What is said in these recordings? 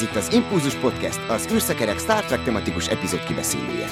Ez itt az Impulzus Podcast, az űrszekerek Star Trek tematikus epizód kibeszélője.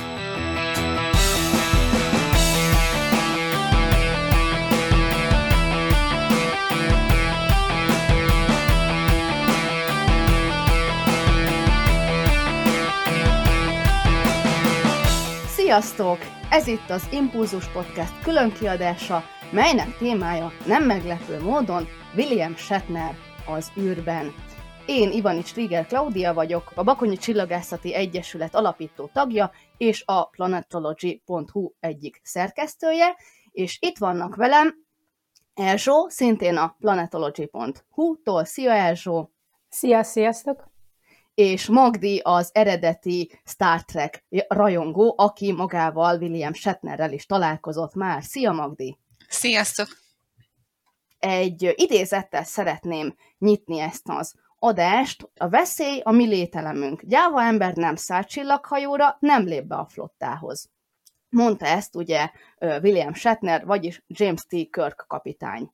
Sziasztok! Ez itt az Impulzus Podcast külön kiadása, melynek témája nem meglepő módon William Shatner az űrben. Én Ivanics Striger Claudia vagyok, a Bakonyi Csillagászati Egyesület alapító tagja és a planetology.hu egyik szerkesztője, és itt vannak velem Elzsó, szintén a planetology.hu-tól. Szia Elzsó! Szia, sziasztok! és Magdi az eredeti Star Trek rajongó, aki magával William Shatnerrel is találkozott már. Szia Magdi! Sziasztok! Egy idézettel szeretném nyitni ezt az adást. A veszély a mi lételemünk. Gyáva ember nem száll csillaghajóra, nem lép be a flottához. Mondta ezt ugye William Shatner, vagyis James T. Kirk kapitány.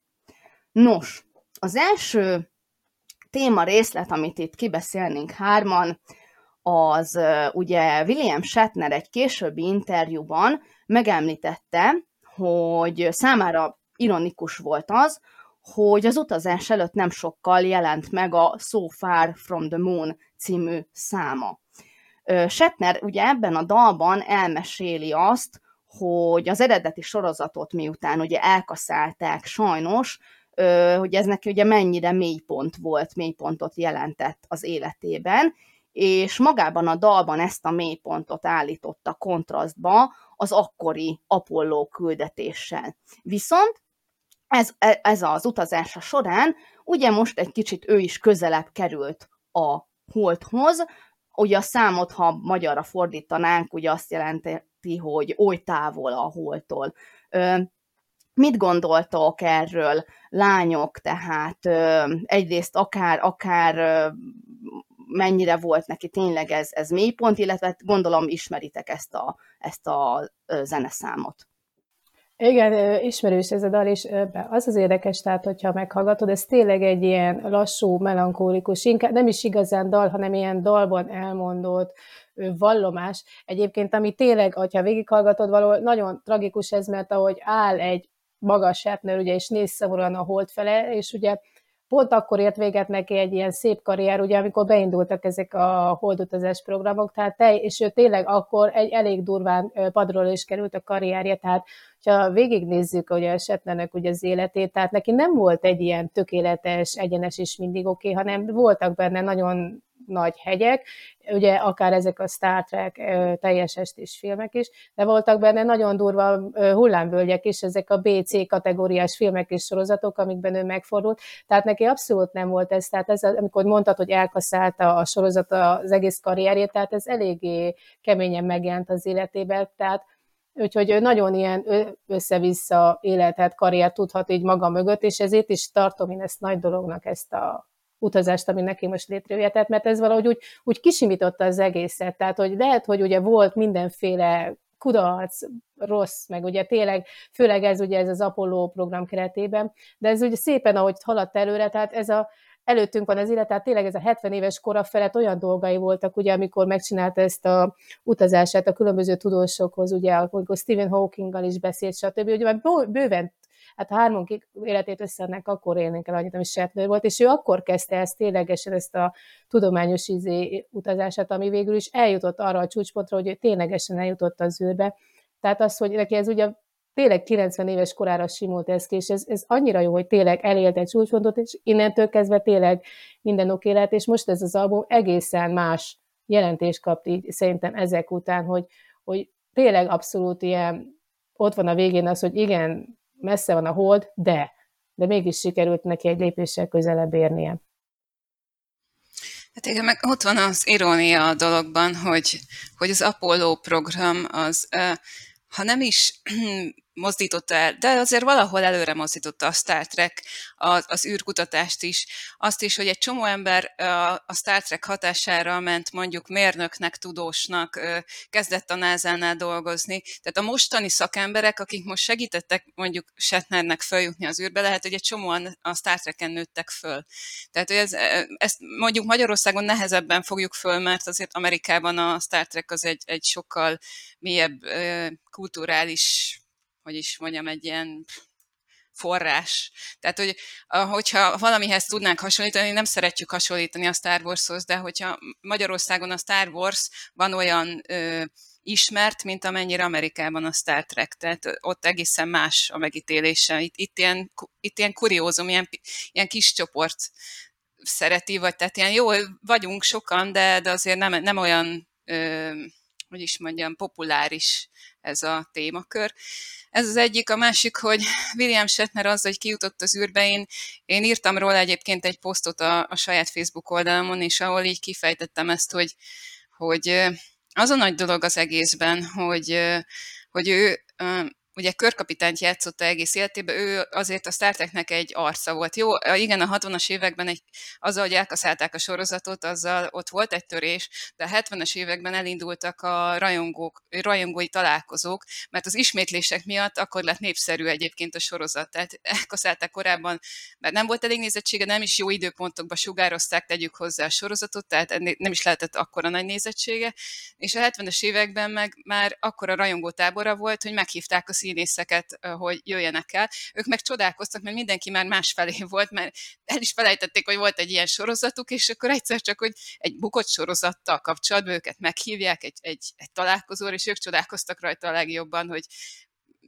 Nos, az első téma részlet, amit itt kibeszélnénk hárman, az ugye William Shatner egy későbbi interjúban megemlítette, hogy számára ironikus volt az, hogy az utazás előtt nem sokkal jelent meg a So Far From The Moon című száma. Shatner ugye ebben a dalban elmeséli azt, hogy az eredeti sorozatot miután ugye elkaszálták sajnos, hogy ez neki ugye mennyire mélypont volt, mélypontot jelentett az életében, és magában a dalban ezt a mélypontot állította kontrasztba az akkori Apollo küldetéssel. Viszont ez, e, ez az utazása során ugye most egy kicsit ő is közelebb került a holdhoz, ugye a számot, ha magyarra fordítanánk, ugye azt jelenti, hogy oly távol a holdtól. Mit gondoltok erről, lányok, tehát egyrészt akár, akár mennyire volt neki tényleg ez, ez mélypont, illetve gondolom ismeritek ezt a, ezt a zeneszámot. Igen, ismerős ez a dal, és az az érdekes, tehát hogyha meghallgatod, ez tényleg egy ilyen lassú, melankólikus, inkább nem is igazán dal, hanem ilyen dalban elmondott vallomás. Egyébként, ami tényleg, hogyha végighallgatod, való nagyon tragikus ez, mert ahogy áll egy magas Shatner, ugye, és néz szomorúan a hold fele, és ugye pont akkor ért véget neki egy ilyen szép karrier, ugye, amikor beindultak ezek a holdutazás programok, tehát te, és ő tényleg akkor egy elég durván padról is került a karrierje, tehát ha végignézzük ugye a Shatnernek ugye az életét, tehát neki nem volt egy ilyen tökéletes, egyenes is mindig oké, okay, hanem voltak benne nagyon nagy hegyek, ugye akár ezek a Star Trek teljes estés filmek is, de voltak benne nagyon durva hullámvölgyek is, ezek a BC kategóriás filmek és sorozatok, amikben ő megfordult, tehát neki abszolút nem volt ez, tehát ez, amikor mondtad, hogy elkaszálta a sorozat az egész karrierjét, tehát ez eléggé keményen megjelent az életében, tehát Úgyhogy nagyon ilyen össze-vissza életet, karriert tudhat így maga mögött, és ezért is tartom én ezt nagy dolognak, ezt a utazást, ami neki most létrejöhetett, mert ez valahogy úgy, úgy kisimította az egészet. Tehát, hogy lehet, hogy ugye volt mindenféle kudarc, rossz, meg ugye tényleg, főleg ez ugye ez az Apollo program keretében, de ez ugye szépen, ahogy haladt előre, tehát ez a, előttünk van az élet, tehát tényleg ez a 70 éves kora felett olyan dolgai voltak, ugye, amikor megcsinálta ezt a utazását a különböző tudósokhoz, ugye, amikor Stephen Hawkinggal is beszélt, stb. Ugye már bőven hát hármunk életét összeadnánk, akkor élnénk el annyit, ami Shatner volt, és ő akkor kezdte ezt ténylegesen ezt a tudományos izé utazását, ami végül is eljutott arra a csúcspontra, hogy ő ténylegesen eljutott az űrbe. Tehát az, hogy neki ez ugye tényleg 90 éves korára simult ez ki, és ez, ez annyira jó, hogy tényleg elélt egy csúcspontot, és innentől kezdve tényleg minden oké lett, és most ez az album egészen más jelentést kapt így szerintem ezek után, hogy, hogy tényleg abszolút ilyen, ott van a végén az, hogy igen, messze van a hold, de, de mégis sikerült neki egy lépéssel közelebb érnie. Hát igen, meg ott van az irónia a dologban, hogy, hogy az Apollo program az, ha nem is mozdította el, de azért valahol előre mozdította a Star Trek az, az űrkutatást is. Azt is, hogy egy csomó ember a Star Trek hatására ment mondjuk mérnöknek, tudósnak, kezdett a NASA-nál dolgozni. Tehát a mostani szakemberek, akik most segítettek mondjuk Shatnernek följutni az űrbe, lehet, hogy egy csomóan a Star Trek-en nőttek föl. Tehát hogy ez, ezt mondjuk Magyarországon nehezebben fogjuk föl, mert azért Amerikában a Star Trek az egy, egy sokkal mélyebb kulturális hogy is mondjam, egy ilyen forrás. Tehát, hogy hogyha valamihez tudnánk hasonlítani, nem szeretjük hasonlítani a Star Warshoz, de hogyha Magyarországon a Star Wars van olyan ö, ismert, mint amennyire Amerikában a Star Trek. Tehát ott egészen más a megítélése. Itt, itt, ilyen, itt ilyen kuriózum, ilyen, ilyen kis csoport szereti, vagy tehát ilyen jó, vagyunk sokan, de, de azért nem, nem olyan, ö, hogy is mondjam, populáris ez a témakör. Ez az egyik, a másik, hogy William Shatner az, hogy kijutott az űrbe, én, én írtam róla egyébként egy posztot a, a saját Facebook oldalamon, és ahol így kifejtettem ezt, hogy, hogy az a nagy dolog az egészben, hogy, hogy ő ugye körkapitányt játszotta egész életében, ő azért a Star Treknek egy arca volt. Jó, igen, a 60-as években egy, azzal, hogy elkaszálták a sorozatot, azzal ott volt egy törés, de a 70-es években elindultak a rajongók, rajongói találkozók, mert az ismétlések miatt akkor lett népszerű egyébként a sorozat. Tehát elkaszálták korábban, mert nem volt elég nézettsége, nem is jó időpontokban sugározták, tegyük hozzá a sorozatot, tehát nem is lehetett akkora nagy nézettsége, és a 70-es években meg már akkora rajongó tábora volt, hogy meghívták a színészeket, hogy jöjjenek el. Ők meg csodálkoztak, mert mindenki már másfelé volt, mert el is felejtették, hogy volt egy ilyen sorozatuk, és akkor egyszer csak, hogy egy bukott sorozattal kapcsolatban őket meghívják egy, egy, egy találkozóra, és ők csodálkoztak rajta a legjobban, hogy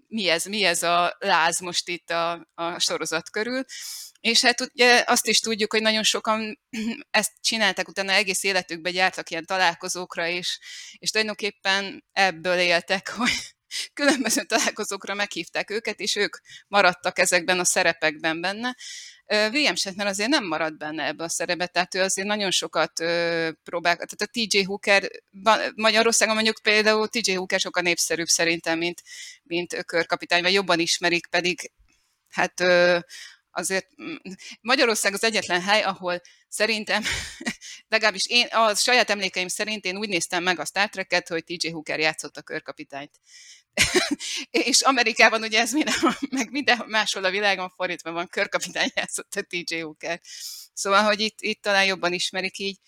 mi ez, mi ez a láz most itt a, a sorozat körül. És hát ugye azt is tudjuk, hogy nagyon sokan ezt csináltak, utána egész életükben jártak ilyen találkozókra, és, és tulajdonképpen ebből éltek, hogy, különböző találkozókra meghívták őket, és ők maradtak ezekben a szerepekben benne. William Shatner azért nem maradt benne ebbe a szerepbe, tehát ő azért nagyon sokat próbál, tehát a TJ Hooker, Magyarországon mondjuk például TJ Hooker sokkal népszerűbb szerintem, mint, mint körkapitány, vagy jobban ismerik, pedig hát azért mm, Magyarország az egyetlen hely, ahol szerintem, legalábbis én, a saját emlékeim szerint én úgy néztem meg a Star Trek-et, hogy TJ Hooker játszott a körkapitányt. és Amerikában ugye ez minden, meg minden máshol a világon fordítva van, körkapitány játszott a TJ Hooker. Szóval, hogy itt, itt talán jobban ismerik így.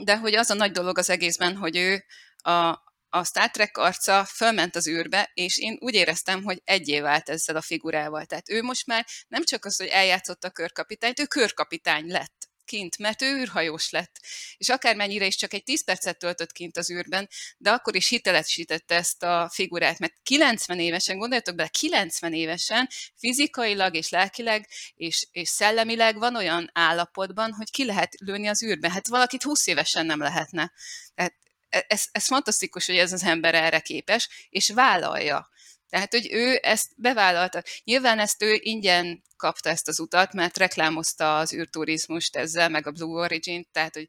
De hogy az a nagy dolog az egészben, hogy ő a, a Star Trek arca fölment az űrbe, és én úgy éreztem, hogy egyé vált ezzel a figurával. Tehát ő most már nem csak az, hogy eljátszott a körkapitányt, ő körkapitány lett kint, mert ő űrhajós lett. És akármennyire is csak egy 10 percet töltött kint az űrben, de akkor is hitelesítette ezt a figurát, mert 90 évesen, gondoljatok bele, 90 évesen fizikailag és lelkileg és, és szellemileg van olyan állapotban, hogy ki lehet lőni az űrbe. Hát valakit 20 évesen nem lehetne. Tehát ez, ez fantasztikus, hogy ez az ember erre képes, és vállalja. Tehát, hogy ő ezt bevállalta. Nyilván ezt ő ingyen kapta ezt az utat, mert reklámozta az űrturizmust ezzel, meg a Blue Origin, tehát, hogy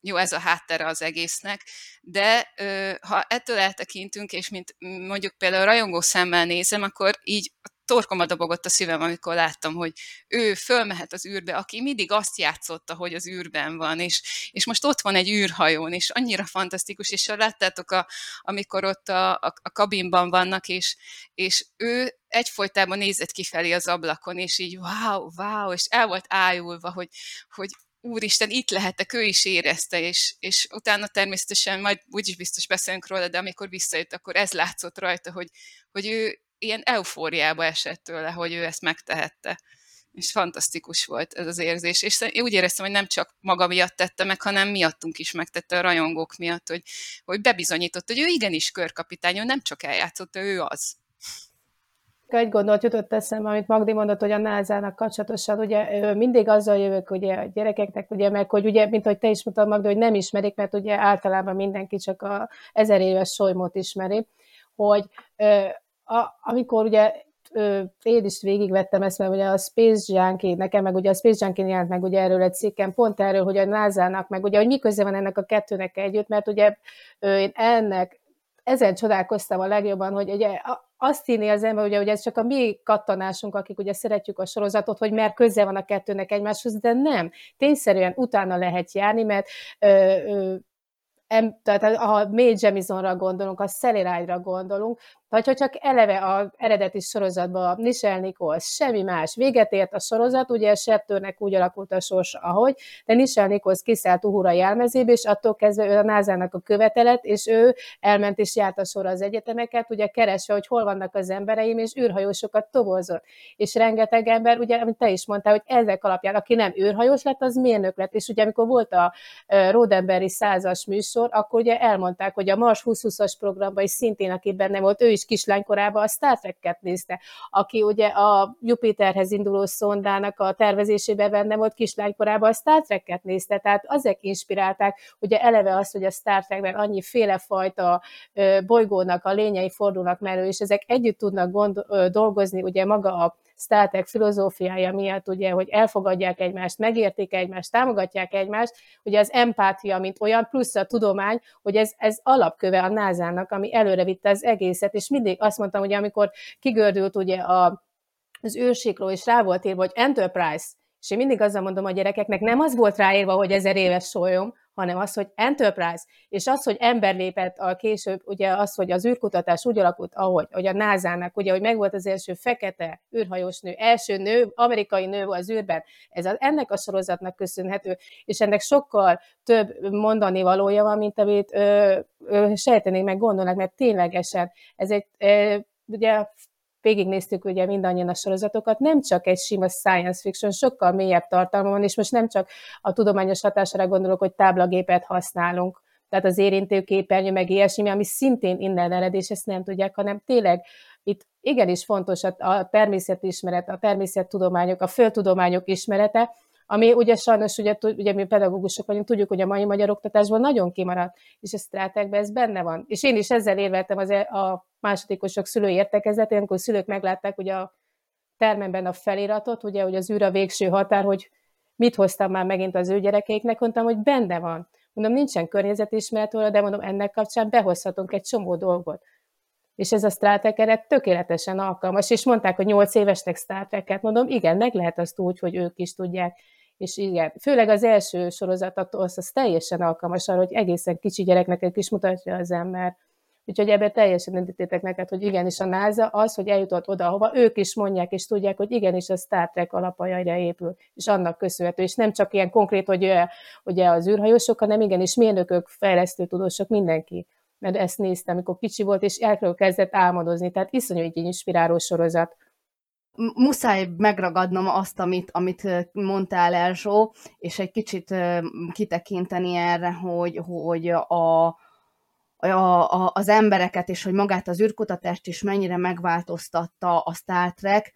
jó, ez a háttere az egésznek, de ha ettől eltekintünk, és mint mondjuk például rajongó szemmel nézem, akkor így torkomat dobogott a szívem, amikor láttam, hogy ő fölmehet az űrbe, aki mindig azt játszotta, hogy az űrben van, és, és most ott van egy űrhajón, és annyira fantasztikus, és láttátok, a, amikor ott a, a, a kabinban vannak, és, és ő egyfolytában nézett kifelé az ablakon, és így wow, wow, és el volt ájulva, hogy, hogy úristen, itt lehetek, ő is érezte, és, és utána természetesen majd úgyis biztos beszélünk róla, de amikor visszajött, akkor ez látszott rajta, hogy, hogy ő ilyen eufóriába esett tőle, hogy ő ezt megtehette. És fantasztikus volt ez az érzés. És én úgy éreztem, hogy nem csak maga miatt tette meg, hanem miattunk is megtette a rajongók miatt, hogy, hogy bebizonyított, hogy ő igenis körkapitány, ő nem csak eljátszott, ő az. Egy gondolat jutott eszembe, amit Magdi mondott, hogy a názának kapcsolatosan, ugye mindig azzal jövök, ugye a gyerekeknek, ugye, meg hogy ugye, mint hogy te is mondtad, Magdi, hogy nem ismerik, mert ugye általában mindenki csak a ezer éves solymot ismeri, hogy a, amikor ugye én is végigvettem ezt, mert ugye a Space Junkie, nekem meg ugye a Space Junkie jelent meg ugye erről egy cikkem, pont erről, hogy a NASA-nak, meg ugye, hogy mi köze van ennek a kettőnek együtt, mert ugye én ennek ezen csodálkoztam a legjobban, hogy ugye azt hinni az ember, ugye, hogy ez csak a mi kattanásunk, akik ugye szeretjük a sorozatot, hogy mert köze van a kettőnek egymáshoz, de nem. Tényszerűen utána lehet járni, mert ö, ö, em, tehát ha mély Jamesonra gondolunk, a Szelirányra gondolunk, vagy ha csak eleve az eredeti sorozatban Michelle Nichols, semmi más. Véget ért a sorozat, ugye Septőrnek úgy alakult a sors, ahogy, de Michelle Nichols kiszállt Uhura jelmezébe, és attól kezdve ő a názának a követelet, és ő elment és járt a sor az egyetemeket, ugye keresve, hogy hol vannak az embereim, és űrhajósokat toborzott. És rengeteg ember, ugye, amit te is mondtál, hogy ezek alapján, aki nem űrhajós lett, az mérnök lett. És ugye amikor volt a Rodemberi százas műsor, akkor ugye elmondták, hogy a Mars 2020-as programban is szintén, aki benne volt, ő is kislánykorában a Star Trek-et nézte, aki ugye a Jupiterhez induló szondának a tervezésében benne volt kislánykorában a Star Trek-et nézte, tehát azek inspirálták, ugye eleve az, hogy a Star Trekben annyi fajta bolygónak a lényei fordulnak merő, és ezek együtt tudnak gond, dolgozni, ugye maga a Star Trek filozófiája miatt, ugye, hogy elfogadják egymást, megértik egymást, támogatják egymást, ugye az empátia, mint olyan, plusz a tudomány, hogy ez, ez alapköve a názának, ami előre vitte az egészet, és mindig azt mondtam, hogy amikor kigördült ugye a, az űrsikló, és rá volt írva, hogy Enterprise, és én mindig azzal mondom a gyerekeknek, nem az volt ráírva, hogy ezer éves sólyom, hanem az, hogy Enterprise, és az, hogy ember lépett a később, ugye az, hogy az űrkutatás úgy alakult, ahogy, hogy a NASA-nak, ugye, hogy megvolt az első fekete űrhajós nő, első nő, amerikai nő az űrben, ez az, ennek a sorozatnak köszönhető, és ennek sokkal több mondani valója van, mint amit ö, ö, sejtenék meg gondolnak, mert ténylegesen ez egy ö, ugye végignéztük ugye mindannyian a sorozatokat, nem csak egy sima science fiction, sokkal mélyebb tartalma van, és most nem csak a tudományos hatására gondolok, hogy táblagépet használunk, tehát az érintőképernyő, meg ilyesmi, ami szintén innen ered, és ezt nem tudják, hanem tényleg itt igenis fontos a természetismeret, a természettudományok, a földtudományok ismerete, ami ugye sajnos, ugye, ugye mi pedagógusok vagyunk, tudjuk, hogy a mai magyar oktatásban nagyon kimaradt, és a strátekben ez benne van. És én is ezzel érveltem az, e, a másodikosok szülői értekezletén, amikor szülők meglátták ugye a termemben a feliratot, ugye, hogy az űr a végső határ, hogy mit hoztam már megint az ő gyerekeiknek, mondtam, hogy benne van. Mondom, nincsen környezetismeret róla, de mondom, ennek kapcsán behozhatunk egy csomó dolgot. És ez a Star tökéletesen alkalmas, és mondták, hogy 8 évesnek Star Trek-et, mondom, igen, meg lehet azt úgy, hogy ők is tudják. És igen, főleg az első sorozat, az, az teljesen alkalmas arra, hogy egészen kicsi gyereknek is mutatja az ember. Úgyhogy ebben teljesen indítétek neked, hogy igenis a NASA az, hogy eljutott oda, ahova ők is mondják és tudják, hogy igenis a Star Trek alapajaira épül, és annak köszönhető. És nem csak ilyen konkrét, hogy ugye az űrhajósok, hanem igenis mérnökök, fejlesztő tudósok, mindenki. Mert ezt néztem, amikor kicsi volt, és elkről kezdett álmodozni. Tehát iszonyú egy inspiráló sorozat muszáj megragadnom azt, amit, amit mondtál, Erzsó, és egy kicsit kitekinteni erre, hogy, hogy a, a, a, az embereket, és hogy magát az űrkutatást is mennyire megváltoztatta a Star Trek.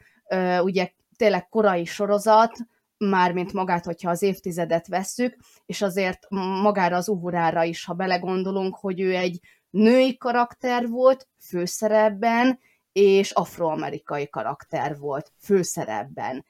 Ugye tényleg korai sorozat, mármint magát, hogyha az évtizedet vesszük, és azért magára az uhurára is, ha belegondolunk, hogy ő egy női karakter volt főszerepben, és afroamerikai karakter volt főszerepben.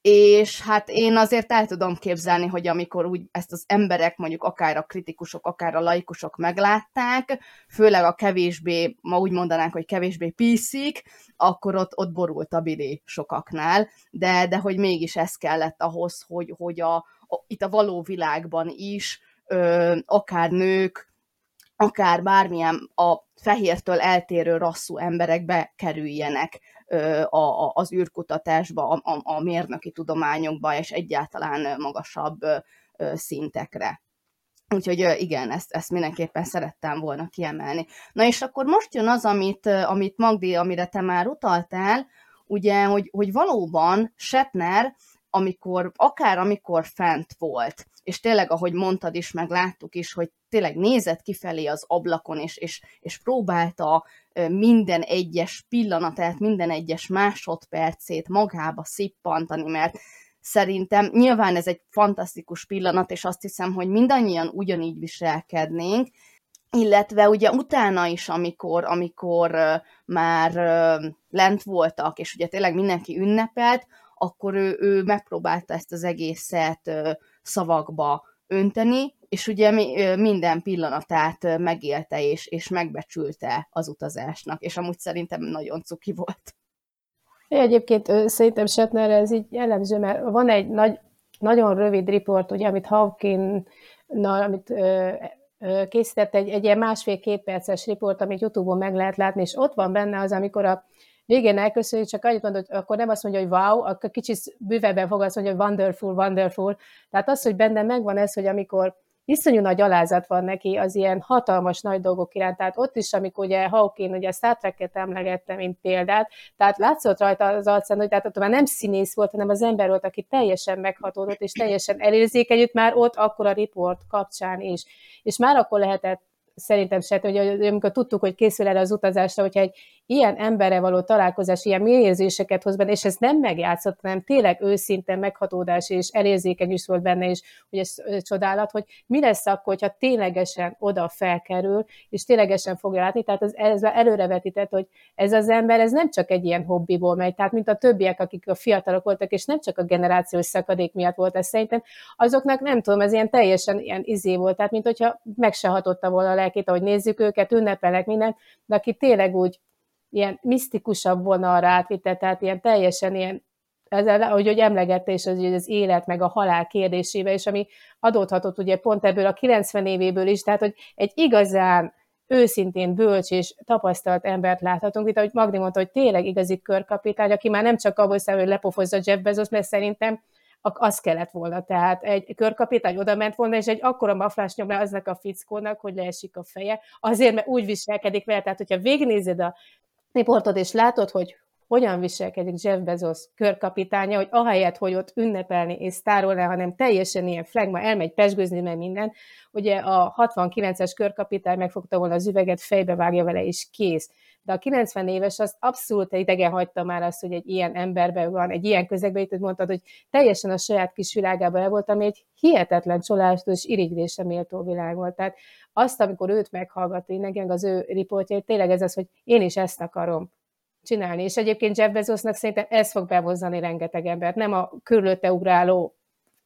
És hát én azért el tudom képzelni, hogy amikor úgy ezt az emberek, mondjuk akár a kritikusok, akár a laikusok meglátták, főleg a kevésbé, ma úgy mondanánk, hogy kevésbé piszik, akkor ott, ott borult a bili sokaknál, de, de hogy mégis ez kellett ahhoz, hogy, hogy a, a, itt a való világban is ö, akár nők, akár bármilyen a fehértől eltérő rasszú emberek bekerüljenek a, a, az űrkutatásba, a, a, a mérnöki tudományokba, és egyáltalán magasabb szintekre. Úgyhogy igen, ezt, ezt mindenképpen szerettem volna kiemelni. Na és akkor most jön az, amit, amit Magdi, amire te már utaltál, ugye, hogy, hogy valóban Shatner, amikor, akár amikor fent volt, és tényleg, ahogy mondtad is, meg láttuk is, hogy tényleg nézett kifelé az ablakon, és, és, és próbálta minden egyes pillanatát, minden egyes másodpercét magába szippantani, mert szerintem nyilván ez egy fantasztikus pillanat, és azt hiszem, hogy mindannyian ugyanígy viselkednénk, illetve ugye utána is, amikor, amikor már lent voltak, és ugye tényleg mindenki ünnepelt, akkor ő, ő megpróbálta ezt az egészet szavakba önteni, és ugye minden pillanatát megélte és, és megbecsülte az utazásnak, és amúgy szerintem nagyon cuki volt. Egyébként szerintem Shatner ez így jellemző, mert van egy nagy, nagyon rövid riport, ugye, amit Hawking, amit ö, ö, készített, egy, egy ilyen másfél-két perces riport, amit Youtube-on meg lehet látni, és ott van benne az, amikor a végén elköszönjük, csak annyit mondod, hogy akkor nem azt mondja, hogy wow, akkor kicsit bűvebben fog azt mondja, hogy wonderful, wonderful. Tehát az, hogy benne megvan ez, hogy amikor iszonyú nagy alázat van neki az ilyen hatalmas nagy dolgok iránt. Tehát ott is, amikor ugye Hawking ugye Star Trek-et emlegette, mint példát, tehát látszott rajta az arcán, hogy tehát ott már nem színész volt, hanem az ember volt, aki teljesen meghatódott, és teljesen elérzékenyült már ott akkor a report kapcsán is. És már akkor lehetett szerintem se, hogy amikor tudtuk, hogy készül erre az utazásra, hogyha egy ilyen emberre való találkozás ilyen mély érzéseket hoz benne, és ez nem megjátszott, hanem tényleg őszinte meghatódás és elérzékeny is volt benne, és hogy ez csodálat, hogy mi lesz akkor, hogyha ténylegesen oda felkerül, és ténylegesen fogja látni, tehát ez, ez előrevetített, hogy ez az ember, ez nem csak egy ilyen hobbiból megy, tehát mint a többiek, akik a fiatalok voltak, és nem csak a generációs szakadék miatt volt ez szerintem, azoknak nem tudom, ez ilyen teljesen ilyen izé volt, tehát mint hogyha meg se hatotta volna a lelkét, ahogy nézzük őket, ünnepelek mindent, de aki tényleg úgy ilyen misztikusabb vonalra átvitte, tehát ilyen teljesen ilyen, ezzel, ahogy hogy emlegette is az, az élet meg a halál kérdésébe, és ami adódhatott ugye pont ebből a 90 évéből is, tehát hogy egy igazán őszintén bölcs és tapasztalt embert láthatunk itt, ahogy Magdi mondta, hogy tényleg igazi körkapitány, aki már nem csak abból számol, hogy lepofozza Jeff Bezos, mert szerintem az kellett volna. Tehát egy körkapitány oda ment volna, és egy akkora maflás nyom le aznak a fickónak, hogy leesik a feje, azért, mert úgy viselkedik vele, tehát hogyha végignézed a riportot, és látod, hogy hogyan viselkedik Jeff Bezos körkapitánya, hogy ahelyett, hogy ott ünnepelni és sztárolni, hanem teljesen ilyen flagma, elmegy pesgőzni meg minden, ugye a 69-es körkapitány megfogta volna az üveget, fejbe vágja vele, és kész. De a 90 éves az abszolút idegen hagyta már azt, hogy egy ilyen emberben van, egy ilyen közegben, itt mondtad, hogy teljesen a saját kis világában el volt, ami egy hihetetlen csolástól és irigylésre méltó világ volt. Tehát azt, amikor őt meghallgatni, nekem az ő riportjait, tényleg ez az, hogy én is ezt akarom csinálni. És egyébként Jeff Bezosnak szerintem ez fog bevozzani rengeteg embert, nem a körülötte ugráló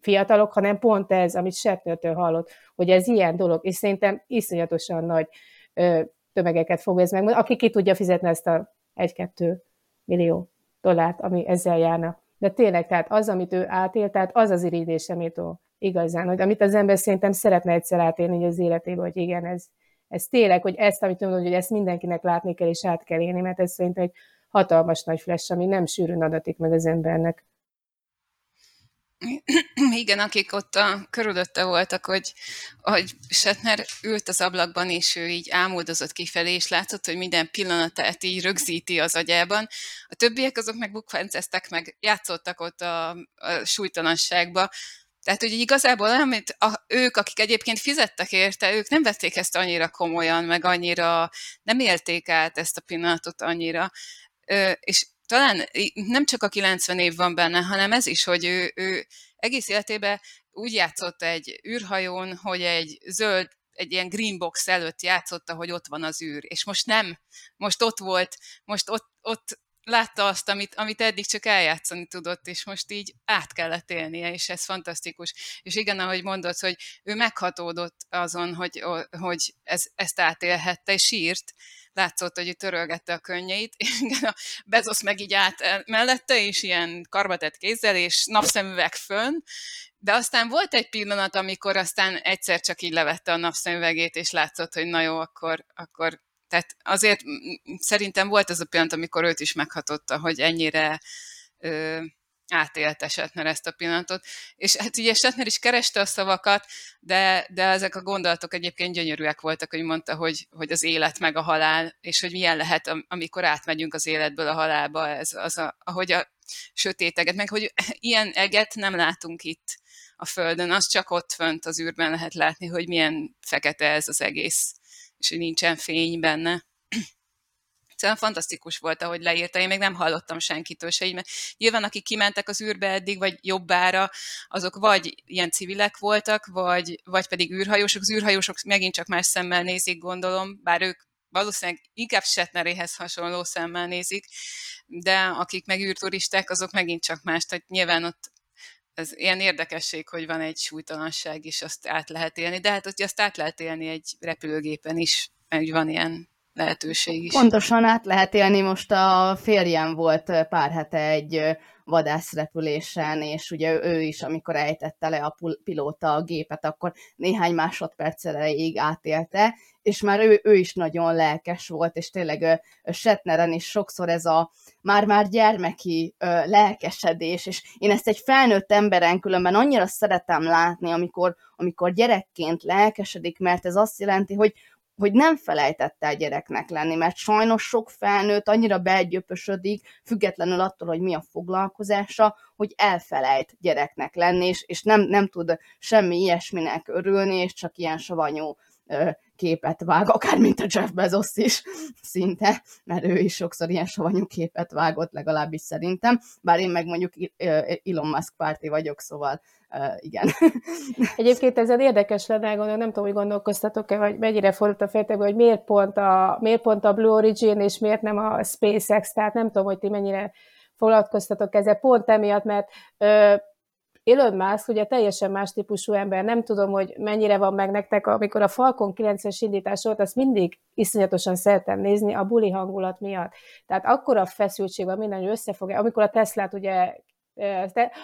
fiatalok, hanem pont ez, amit Shatnertől hallott, hogy ez ilyen dolog, és szerintem iszonyatosan nagy ö, tömegeket fog ez meg, aki ki tudja fizetni ezt a 1-2 millió dollárt, ami ezzel járna. De tényleg, tehát az, amit ő átélt, tehát az az irigylés, amit igazán, hogy amit az ember szerintem szeretne egyszer átélni az életében, hogy igen, ez, ez tényleg, hogy ezt, amit mondod, hogy ezt mindenkinek látni kell és át kell élni, mert ez szerintem egy hatalmas nagy flash, ami nem sűrűn adatik meg az embernek. Igen, akik ott a körülötte voltak, hogy, hogy Shatner ült az ablakban, és ő így ámuldozott kifelé, és látszott, hogy minden pillanatát így rögzíti az agyában. A többiek azok meg bukfenceztek, meg játszottak ott a, a súlytalanságba, tehát, hogy igazából amit a, ők, akik egyébként fizettek érte, ők nem vették ezt annyira komolyan, meg annyira nem élték át ezt a pillanatot annyira. Ö, és talán nem csak a 90 év van benne, hanem ez is, hogy ő, ő egész életében úgy játszott egy űrhajón, hogy egy zöld egy ilyen green box előtt játszotta, hogy ott van az űr, és most nem, most ott volt, most ott, ott látta azt, amit, amit eddig csak eljátszani tudott, és most így át kellett élnie, és ez fantasztikus. És igen, ahogy mondod, hogy ő meghatódott azon, hogy, hogy ez, ezt átélhette, és sírt, látszott, hogy itt törölgette a könnyeit, és igen, a Bezos meg így át mellette, és ilyen karbatett kézzel, és napszemüveg fönn, de aztán volt egy pillanat, amikor aztán egyszer csak így levette a napszemüvegét, és látszott, hogy na jó, akkor, akkor tehát azért szerintem volt az a pillanat, amikor őt is meghatotta, hogy ennyire ö, átélte Setner ezt a pillanatot. És hát ugye Setner is kereste a szavakat, de, de ezek a gondolatok egyébként gyönyörűek voltak, hogy mondta, hogy, hogy az élet meg a halál, és hogy milyen lehet, amikor átmegyünk az életből a halálba, ez az a, ahogy a sötéteget, meg hogy ilyen eget nem látunk itt a Földön, az csak ott fönt az űrben lehet látni, hogy milyen fekete ez az egész és hogy nincsen fény benne. Szóval fantasztikus volt, ahogy leírta, én még nem hallottam senkitől se így, mert nyilván akik kimentek az űrbe eddig, vagy jobbára, azok vagy ilyen civilek voltak, vagy, vagy pedig űrhajósok. Az űrhajósok megint csak más szemmel nézik, gondolom, bár ők valószínűleg inkább Shatneréhez hasonló szemmel nézik, de akik meg űrturisták, azok megint csak más, tehát nyilván ott ez ilyen érdekesség, hogy van egy súlytalanság, és azt át lehet élni, de hát hogy azt át lehet élni egy repülőgépen is, mert van ilyen lehetőség is. Pontosan át lehet élni, most a férjem volt pár hete egy vadászrepülésen, és ugye ő is, amikor ejtette le a pilóta a gépet, akkor néhány másodperc erejéig átélte, és már ő, ő is nagyon lelkes volt, és tényleg Setneren is sokszor ez a már-már gyermeki lelkesedés, és én ezt egy felnőtt emberen különben annyira szeretem látni, amikor, amikor gyerekként lelkesedik, mert ez azt jelenti, hogy, hogy nem felejtette el gyereknek lenni, mert sajnos sok felnőtt annyira belgyöpösödik, függetlenül attól, hogy mi a foglalkozása, hogy elfelejt gyereknek lenni, és, és nem, nem tud semmi ilyesminek örülni, és csak ilyen savanyú képet vág, akár mint a Jeff Bezos is szinte, mert ő is sokszor ilyen savanyú képet vágott, legalábbis szerintem, bár én meg mondjuk Elon Musk párti vagyok, szóval uh, igen. Egyébként ez érdekes lenne, gondolom, nem tudom, hogy gondolkoztatok-e, vagy mennyire fordult a fejtekbe, hogy miért pont a, miért pont a Blue Origin, és miért nem a SpaceX, tehát nem tudom, hogy ti mennyire foglalkoztatok ezzel, pont emiatt, mert ö, Elon Musk ugye teljesen más típusú ember, nem tudom, hogy mennyire van meg nektek, amikor a Falcon 9-es indítás volt, azt mindig iszonyatosan szeretem nézni a buli hangulat miatt. Tehát akkora feszültség van minden, hogy összefogja. Amikor a Teslát ugye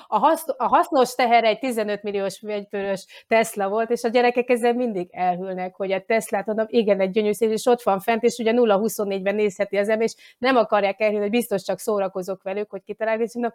a, hasz, a hasznos teher egy 15 milliós egyfőrös Tesla volt, és a gyerekek ezzel mindig elhűlnek, hogy a Teslát mondom, igen, egy gyönyörű szép, és ott van fent, és ugye 0-24-ben nézheti az ember, és nem akarják elhűlni, hogy biztos csak szórakozok velük, hogy kitalálni, és mondom,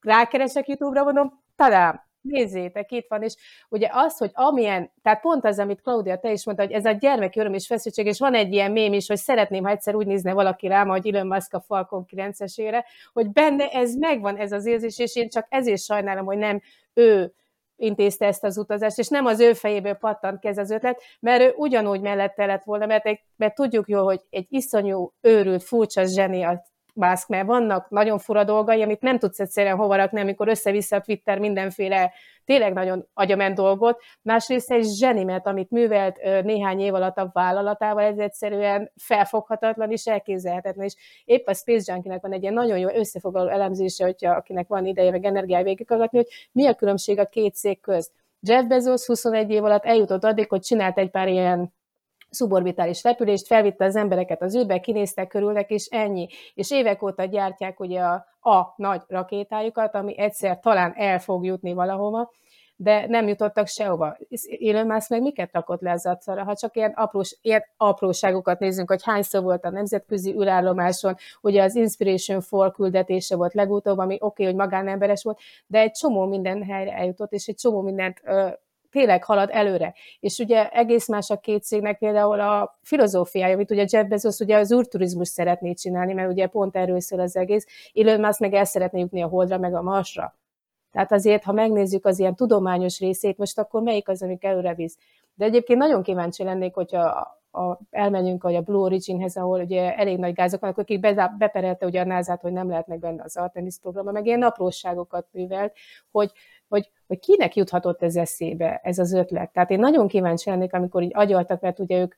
rákeresek YouTube-ra, mondom, tadám, nézzétek, itt van, és ugye az, hogy amilyen, tehát pont az, amit Claudia, te is mondta, hogy ez a gyermeki öröm és feszültség, és van egy ilyen mém is, hogy szeretném, ha egyszer úgy nézne valaki rám, hogy Elon Musk a Falcon 9-esére, hogy benne ez megvan, ez az érzés, és én csak ezért sajnálom, hogy nem ő intézte ezt az utazást, és nem az ő fejéből pattant ki ez az ötlet, mert ő ugyanúgy mellette lett volna, mert, mert tudjuk jól, hogy egy iszonyú, őrült, furcsa zseni a Musk, mert vannak nagyon fura dolgai, amit nem tudsz egyszerűen hova rakni, amikor össze-vissza a Twitter mindenféle tényleg nagyon agyament dolgot. Másrészt egy zseni, mert amit művelt néhány év alatt a vállalatával, ez egyszerűen felfoghatatlan és elképzelhetetlen. És épp a Space Junkie-nek van egy ilyen nagyon jó összefoglaló elemzése, hogyha akinek van ideje, meg energiája végighallgatni, hogy mi a különbség a két cég közt. Jeff Bezos 21 év alatt eljutott addig, hogy csinált egy pár ilyen szuborbitális repülést, felvitte az embereket az űrbe, kinéztek körülnek, és ennyi. És évek óta gyártják ugye a, a nagy rakétájukat, ami egyszer talán el fog jutni valahova, de nem jutottak sehova. Elon Musk meg miket rakott le az accelra? Ha csak ilyen, aprós, ilyen apróságokat nézzünk, hogy hányszor volt a nemzetközi űrállomáson, ugye az Inspiration 4 küldetése volt legutóbb, ami oké, okay, hogy magánemberes volt, de egy csomó minden helyre eljutott, és egy csomó mindent ö, tényleg halad előre. És ugye egész más a két cégnek például a filozófiája, amit ugye Jeff Bezos ugye az úrturizmus szeretné csinálni, mert ugye pont erről szól az egész, Elon Musk meg el szeretné jutni a Holdra, meg a Marsra. Tehát azért, ha megnézzük az ilyen tudományos részét, most akkor melyik az, amik előre visz. De egyébként nagyon kíváncsi lennék, hogyha a, elmenjünk a Blue Originhez, ahol ugye elég nagy gázok vannak, akik be, beperelte ugye a nasa hogy nem lehetnek benne az Artemis programba, meg ilyen apróságokat művelt, hogy, hogy, hogy kinek juthatott ez eszébe, ez az ötlet. Tehát én nagyon kíváncsi lennék, amikor így agyaltak, mert ugye ők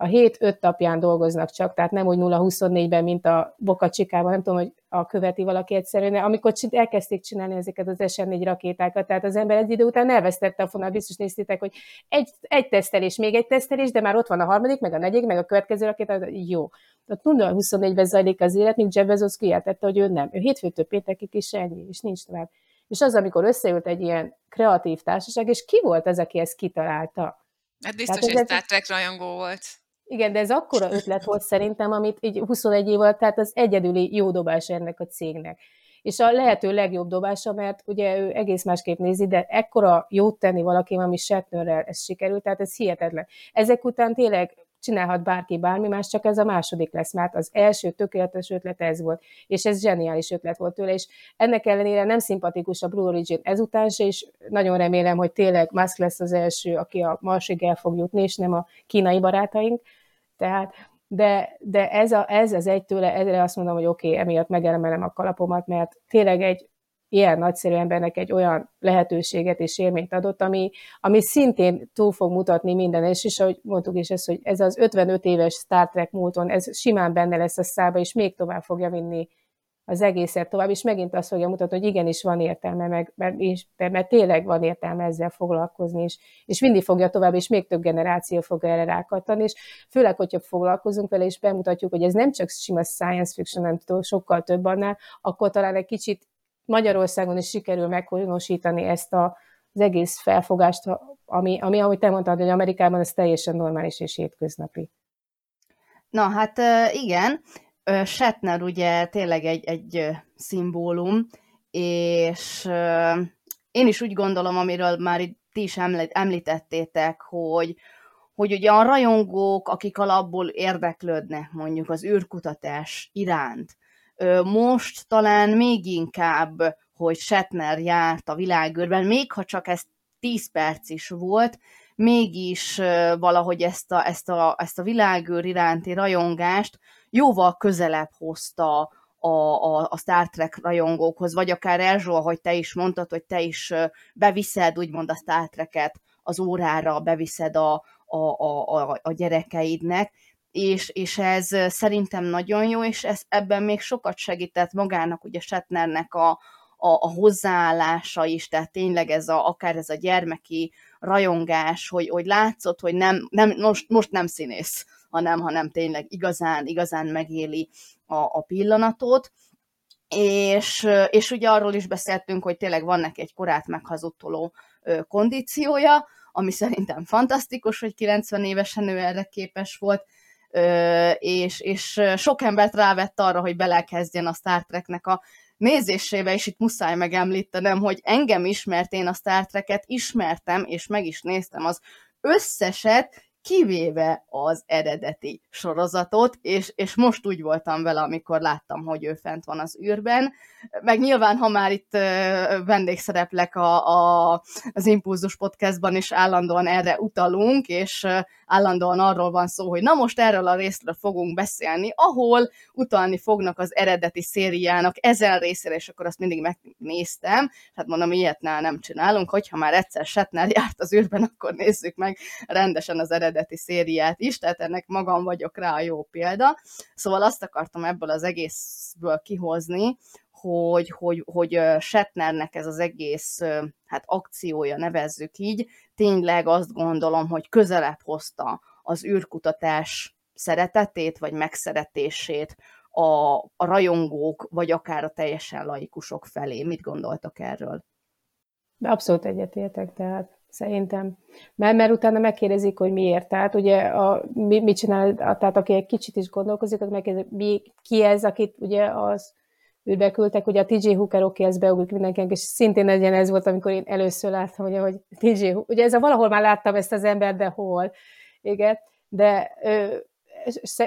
a hét öt napján dolgoznak csak, tehát nem úgy 0-24-ben, mint a Boka Csikában, nem tudom, hogy a követi valaki egyszerűen, amikor elkezdték csinálni ezeket az SN4 rakétákat, tehát az ember egy idő után elvesztette a fonal, biztos néztétek, hogy egy, egy tesztelés, még egy tesztelés, de már ott van a harmadik, meg a negyedik, meg a következő rakéta, jó. Ott 0-24-ben zajlik az élet, míg Jeff Bezos kijeltette, hogy ő nem. Ő hétfőtől péntekig is ennyi, és nincs tovább. És az, amikor összeült egy ilyen kreatív társaság, és ki volt ez, aki ezt kitalálta? Hát biztos, hogy Star Trek rajongó volt. Igen, de ez akkora ötlet volt szerintem, amit így 21 év alatt, tehát az egyedüli jó dobás ennek a cégnek. És a lehető legjobb dobása, mert ugye ő egész másképp nézi, de ekkora jót tenni valaki, ami Shatnerrel ez sikerült, tehát ez hihetetlen. Ezek után tényleg csinálhat bárki bármi más, csak ez a második lesz, mert az első tökéletes ötlet ez volt, és ez zseniális ötlet volt tőle, és ennek ellenére nem szimpatikus a Blue Origin ezután se, és nagyon remélem, hogy tényleg Musk lesz az első, aki a Marsig el fog jutni, és nem a kínai barátaink, tehát, de, de ez, a, ez az egy tőle, ezre azt mondom, hogy oké, okay, emiatt megelemelem a kalapomat, mert tényleg egy ilyen nagyszerű embernek egy olyan lehetőséget és élményt adott, ami, ami szintén túl fog mutatni minden, és, és ahogy mondtuk is ezt, hogy ez az 55 éves Star Trek múlton, ez simán benne lesz a szába, és még tovább fogja vinni az egészet tovább, és megint azt fogja mutatni, hogy igenis van értelme, meg, mert, és, mert tényleg van értelme ezzel foglalkozni, és, és mindig fogja tovább, és még több generáció fog erre rákattani, és főleg, hogyha foglalkozunk vele, és bemutatjuk, hogy ez nem csak sima science fiction, nem tudom, sokkal több annál, akkor talán egy kicsit Magyarországon is sikerül meghonosítani ezt a, az egész felfogást, ami, ami, ahogy te mondtad, hogy Amerikában ez teljesen normális és hétköznapi. Na hát igen, Shatner ugye tényleg egy, egy szimbólum, és én is úgy gondolom, amiről már itt ti is említettétek, hogy, hogy ugye a rajongók, akik alapból érdeklődnek mondjuk az űrkutatás iránt, most talán még inkább, hogy Shatner járt a világőrben, még ha csak ez 10 perc is volt, mégis valahogy ezt a, ezt a, ezt a világőr iránti rajongást jóval közelebb hozta a, a, a Star Trek rajongókhoz, vagy akár Erzsó, ahogy te is mondtad, hogy te is beviszed úgymond a Star Trek-et az órára, beviszed a, a, a, a gyerekeidnek, és, és ez szerintem nagyon jó, és ez, ebben még sokat segített magának, ugye Shatnernek a, a, a hozzáállása is, tehát tényleg ez a, akár ez a gyermeki rajongás, hogy, hogy látszott, hogy nem, nem, most, most nem színész, hanem, hanem tényleg igazán, igazán megéli a, a pillanatot, és, és ugye arról is beszéltünk, hogy tényleg van neki egy korát meghazudtoló kondíciója, ami szerintem fantasztikus, hogy 90 évesen ő erre képes volt, és, és sok embert rávett arra, hogy belekezdjen a Star Treknek a nézésébe, és itt muszáj megemlítenem, hogy engem ismert, én a Star Trek-et ismertem, és meg is néztem az összeset, kivéve az eredeti sorozatot, és, és most úgy voltam vele, amikor láttam, hogy ő fent van az űrben. Meg nyilván, ha már itt vendégszereplek a, a, az Impulzus podcastban is állandóan erre utalunk, és állandóan arról van szó, hogy na most erről a részről fogunk beszélni, ahol utalni fognak az eredeti szériának ezen részére, és akkor azt mindig megnéztem, hát mondom, ilyet nem csinálunk, hogyha már egyszer Setner járt az űrben, akkor nézzük meg rendesen az eredeti szériát is, tehát ennek magam vagyok rá a jó példa. Szóval azt akartam ebből az egészből kihozni, hogy, hogy, hogy Shatnernek ez az egész hát akciója, nevezzük így, tényleg azt gondolom, hogy közelebb hozta az űrkutatás szeretetét, vagy megszeretését a, a rajongók, vagy akár a teljesen laikusok felé. Mit gondoltak erről? De abszolút egyetértek, tehát szerintem. Mert, mert utána megkérdezik, hogy miért. Tehát ugye a, mi, mit csinál, tehát aki egy kicsit is gondolkozik, az megkérdezik, mi, ki ez, akit ugye az űrbe küldtek, ugye a TJ Hooker, oké, ez beugrik mindenkinek, és szintén egyen ez volt, amikor én először láttam, ugye, hogy TJ ugye ez a valahol már láttam ezt az embert, de hol, igen, de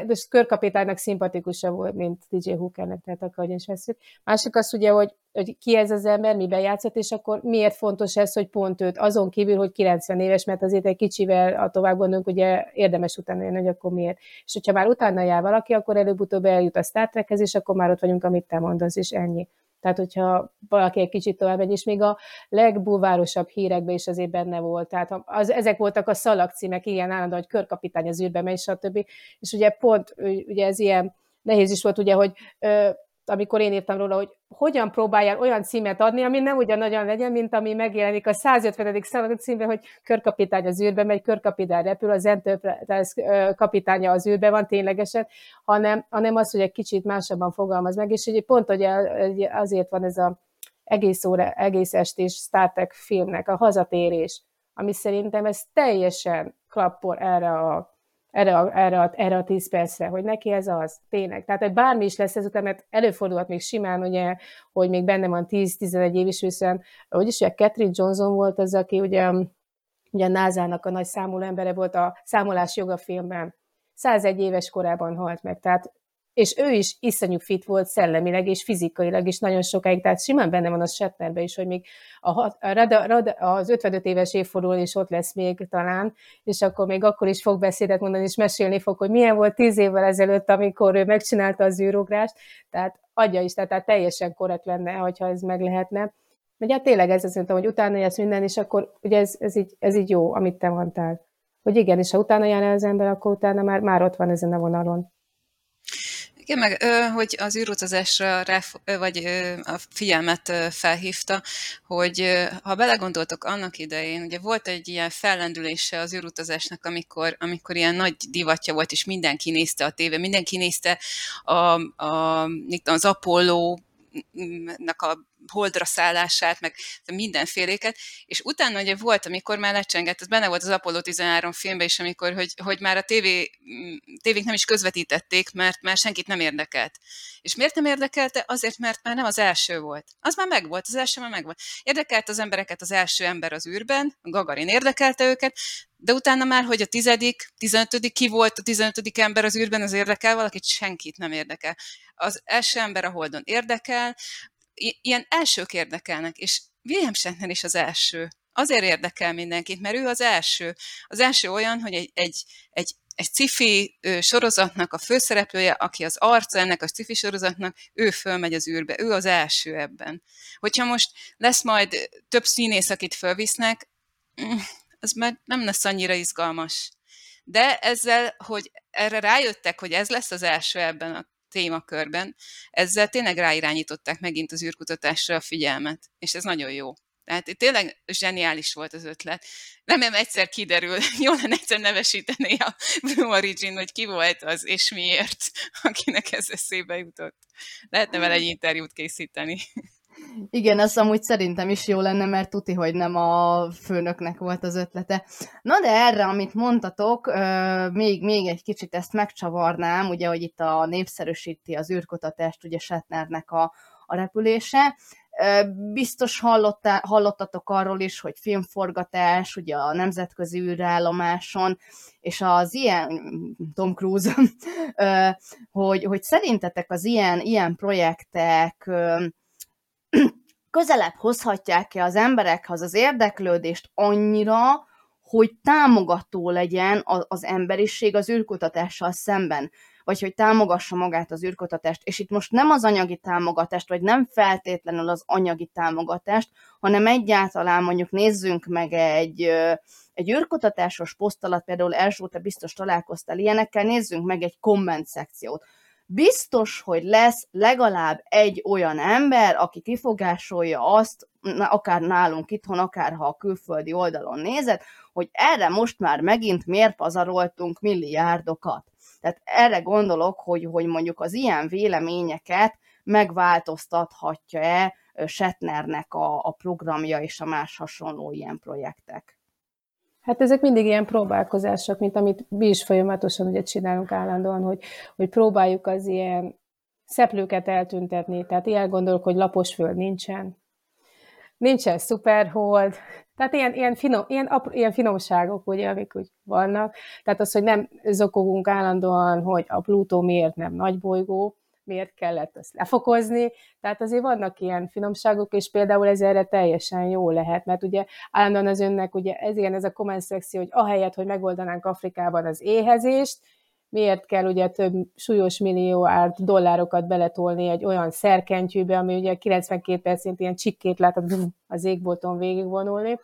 és körkapitánynak szimpatikusabb volt, mint DJ Hookernek, tehát akkor, hogy is veszük. Másik az ugye, hogy, hogy ki ez az ember, miben játszott, és akkor miért fontos ez, hogy pont őt, azon kívül, hogy 90 éves, mert azért egy kicsivel a tovább gondolunk, ugye érdemes utána jönni, hogy akkor miért. És hogyha már utána jár valaki, akkor előbb-utóbb eljut a Star Trekhez, és akkor már ott vagyunk, amit te mondasz, és ennyi. Tehát, hogyha valaki egy kicsit tovább megy, és még a legbúvárosabb hírekben is azért benne volt. Tehát az, ezek voltak a szalagcímek, ilyen állandó, hogy körkapitány az űrbe megy, stb. És ugye pont, ugye ez ilyen nehéz is volt, ugye, hogy amikor én írtam róla, hogy hogyan próbáljál olyan címet adni, ami nem ugyan nagyon legyen, mint ami megjelenik a 150. szalagot címben, hogy körkapitány az űrbe megy, körkapitány repül, az Enterprise kapitánya az űrbe van ténylegesen, hanem, hanem az, hogy egy kicsit másabban fogalmaz meg, és hogy pont hogy azért van ez a egész óra, egész estés Star Trek filmnek a hazatérés, ami szerintem ez teljesen klappol erre a erre a, erre, a, erre a 10 percre, hogy neki ez az, tényleg. Tehát hogy bármi is lesz ezután, mert előfordulhat még simán, ugye, hogy még benne van 10-11 év is, hiszen, hogy is, ugye Catherine Johnson volt az, aki ugye, ugye a NASA-nak a nagy számoló embere volt a számolás joga filmben. 101 éves korában halt meg, tehát és ő is iszonyú fit volt szellemileg és fizikailag is nagyon sokáig, tehát simán benne van a Shatnerbe is, hogy még a, a, a, az 55 éves évfordulón is ott lesz még talán, és akkor még akkor is fog beszédet mondani, és mesélni fog, hogy milyen volt tíz évvel ezelőtt, amikor ő megcsinálta az űrugrást, tehát adja is, tehát, teljesen korrekt lenne, hogyha ez meg lehetne. Ugye hát tényleg ez azt mondtam, hogy utána jársz minden, és akkor ugye ez, ez, így, ez így jó, amit te mondtál. Hogy igen, és ha utána jár az ember, akkor utána már, már ott van ezen a vonalon. Igen, meg hogy az űrutazásra rá, vagy a figyelmet felhívta, hogy ha belegondoltok annak idején, ugye volt egy ilyen fellendülése az űrutazásnak, amikor, amikor ilyen nagy divatja volt, és mindenki nézte a tévé, mindenki nézte a, a, az Apollo nak a holdra szállását, meg mindenféléket, és utána ugye volt, amikor már lecsengett, ez benne volt az Apollo 13 filmben is, amikor, hogy, hogy már a tévé, tévék nem is közvetítették, mert már senkit nem érdekelt. És miért nem érdekelte? Azért, mert már nem az első volt. Az már megvolt, az első már megvolt. Érdekelt az embereket az első ember az űrben, Gagarin érdekelte őket, de utána már, hogy a tizedik, tizenötödik ki volt a tizenötödik ember az űrben, az érdekel valakit, senkit nem érdekel. Az első ember a Holdon érdekel, ilyen elsők érdekelnek, és William Shatner is az első. Azért érdekel mindenkit, mert ő az első. Az első olyan, hogy egy, egy, egy egy cifi sorozatnak a főszereplője, aki az arca ennek a cifi sorozatnak, ő fölmegy az űrbe, ő az első ebben. Hogyha most lesz majd több színész, akit fölvisznek, mm, az már nem lesz annyira izgalmas. De ezzel, hogy erre rájöttek, hogy ez lesz az első ebben a témakörben, ezzel tényleg ráirányították megint az űrkutatásra a figyelmet, és ez nagyon jó. Tehát tényleg zseniális volt az ötlet. Nem egyszer kiderül, jó lenne egyszer nevesíteni a Blue Origin, hogy ki volt az, és miért, akinek ez eszébe jutott. Lehetne vele egy interjút készíteni. Igen, az amúgy szerintem is jó lenne, mert tuti, hogy nem a főnöknek volt az ötlete. Na de erre, amit mondtatok, még, még egy kicsit ezt megcsavarnám, ugye, hogy itt a népszerűsíti az űrkutatást, ugye Shatnernek a, a repülése. Biztos hallottá, hallottatok arról is, hogy filmforgatás, ugye a nemzetközi űrállomáson, és az ilyen, Tom Cruise, hogy, hogy szerintetek az ilyen, ilyen projektek közelebb hozhatják-e az emberekhez az érdeklődést annyira, hogy támogató legyen az emberiség az űrkutatással szemben, vagy hogy támogassa magát az űrkutatást. És itt most nem az anyagi támogatást, vagy nem feltétlenül az anyagi támogatást, hanem egyáltalán mondjuk nézzünk meg egy, egy űrkutatásos poszt alatt, például első te biztos találkoztál ilyenekkel, nézzünk meg egy komment szekciót biztos, hogy lesz legalább egy olyan ember, aki kifogásolja azt, akár nálunk itthon, akár ha a külföldi oldalon nézed, hogy erre most már megint miért pazaroltunk milliárdokat. Tehát erre gondolok, hogy, hogy mondjuk az ilyen véleményeket megváltoztathatja-e Setnernek a, a programja és a más hasonló ilyen projektek. Hát ezek mindig ilyen próbálkozások, mint amit mi is folyamatosan ugye csinálunk állandóan, hogy, hogy próbáljuk az ilyen szeplőket eltüntetni. Tehát ilyen gondolok, hogy lapos föld nincsen, nincsen szuperhold, tehát ilyen, ilyen, finom, ilyen, apró, ilyen finomságok, ugye, amik úgy vannak. Tehát az, hogy nem zokogunk állandóan, hogy a Plutó miért nem nagy bolygó, miért kellett ezt lefokozni. Tehát azért vannak ilyen finomságok, és például ez erre teljesen jó lehet, mert ugye állandóan az önnek, ugye ez ilyen ez a comment szekció, hogy ahelyett, hogy megoldanánk Afrikában az éhezést, miért kell ugye több súlyos millió árt dollárokat beletolni egy olyan szerkentyűbe, ami ugye 92 percent ilyen csikkét lát az égbolton végigvonulni.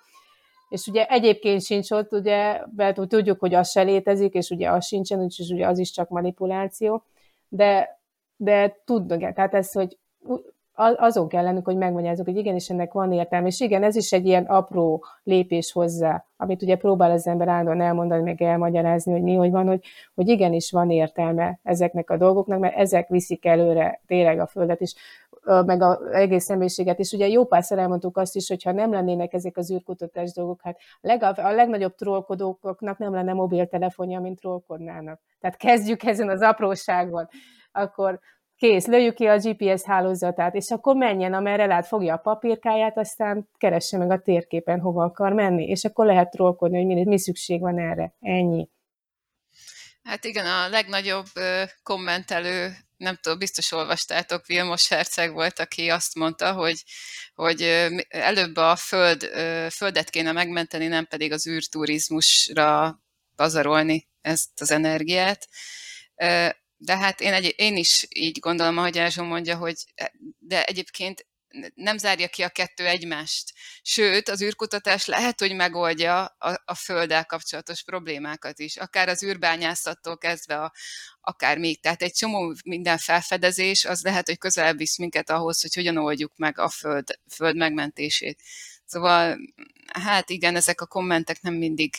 És ugye egyébként sincs ott, ugye, mert tudjuk, hogy az se létezik, és ugye az sincsen, úgyhogy ugye az is csak manipuláció. De de tudnak, tehát ez, hogy azon kell lennünk, hogy megmagyarázzuk, hogy igenis ennek van értelme, és igen, ez is egy ilyen apró lépés hozzá, amit ugye próbál az ember állandóan elmondani, meg elmagyarázni, hogy mi, hogy van, hogy, hogy igenis van értelme ezeknek a dolgoknak, mert ezek viszik előre tényleg a Földet is, meg az egész személyiséget, és ugye jó párszor elmondtuk azt is, hogy ha nem lennének ezek az űrkutatás dolgok, hát a legnagyobb trollkodóknak nem lenne mobiltelefonja, mint trollkodnának. Tehát kezdjük ezen az apróságon akkor kész, lőjük ki a GPS hálózatát, és akkor menjen, amerre lát, fogja a papírkáját, aztán keresse meg a térképen, hova akar menni, és akkor lehet trollkodni, hogy mi, mi szükség van erre. Ennyi. Hát igen, a legnagyobb kommentelő, nem tudom, biztos olvastátok, Vilmos Herceg volt, aki azt mondta, hogy, hogy előbb a föld, földet kéne megmenteni, nem pedig az űrturizmusra pazarolni ezt az energiát de hát én, egy, én is így gondolom, ahogy Ázsó mondja, hogy de egyébként nem zárja ki a kettő egymást. Sőt, az űrkutatás lehet, hogy megoldja a, a Földdel kapcsolatos problémákat is, akár az űrbányászattól kezdve a, akár még. Tehát egy csomó minden felfedezés, az lehet, hogy közelebb visz minket ahhoz, hogy hogyan oldjuk meg a Föld, föld megmentését. Szóval, hát igen, ezek a kommentek nem mindig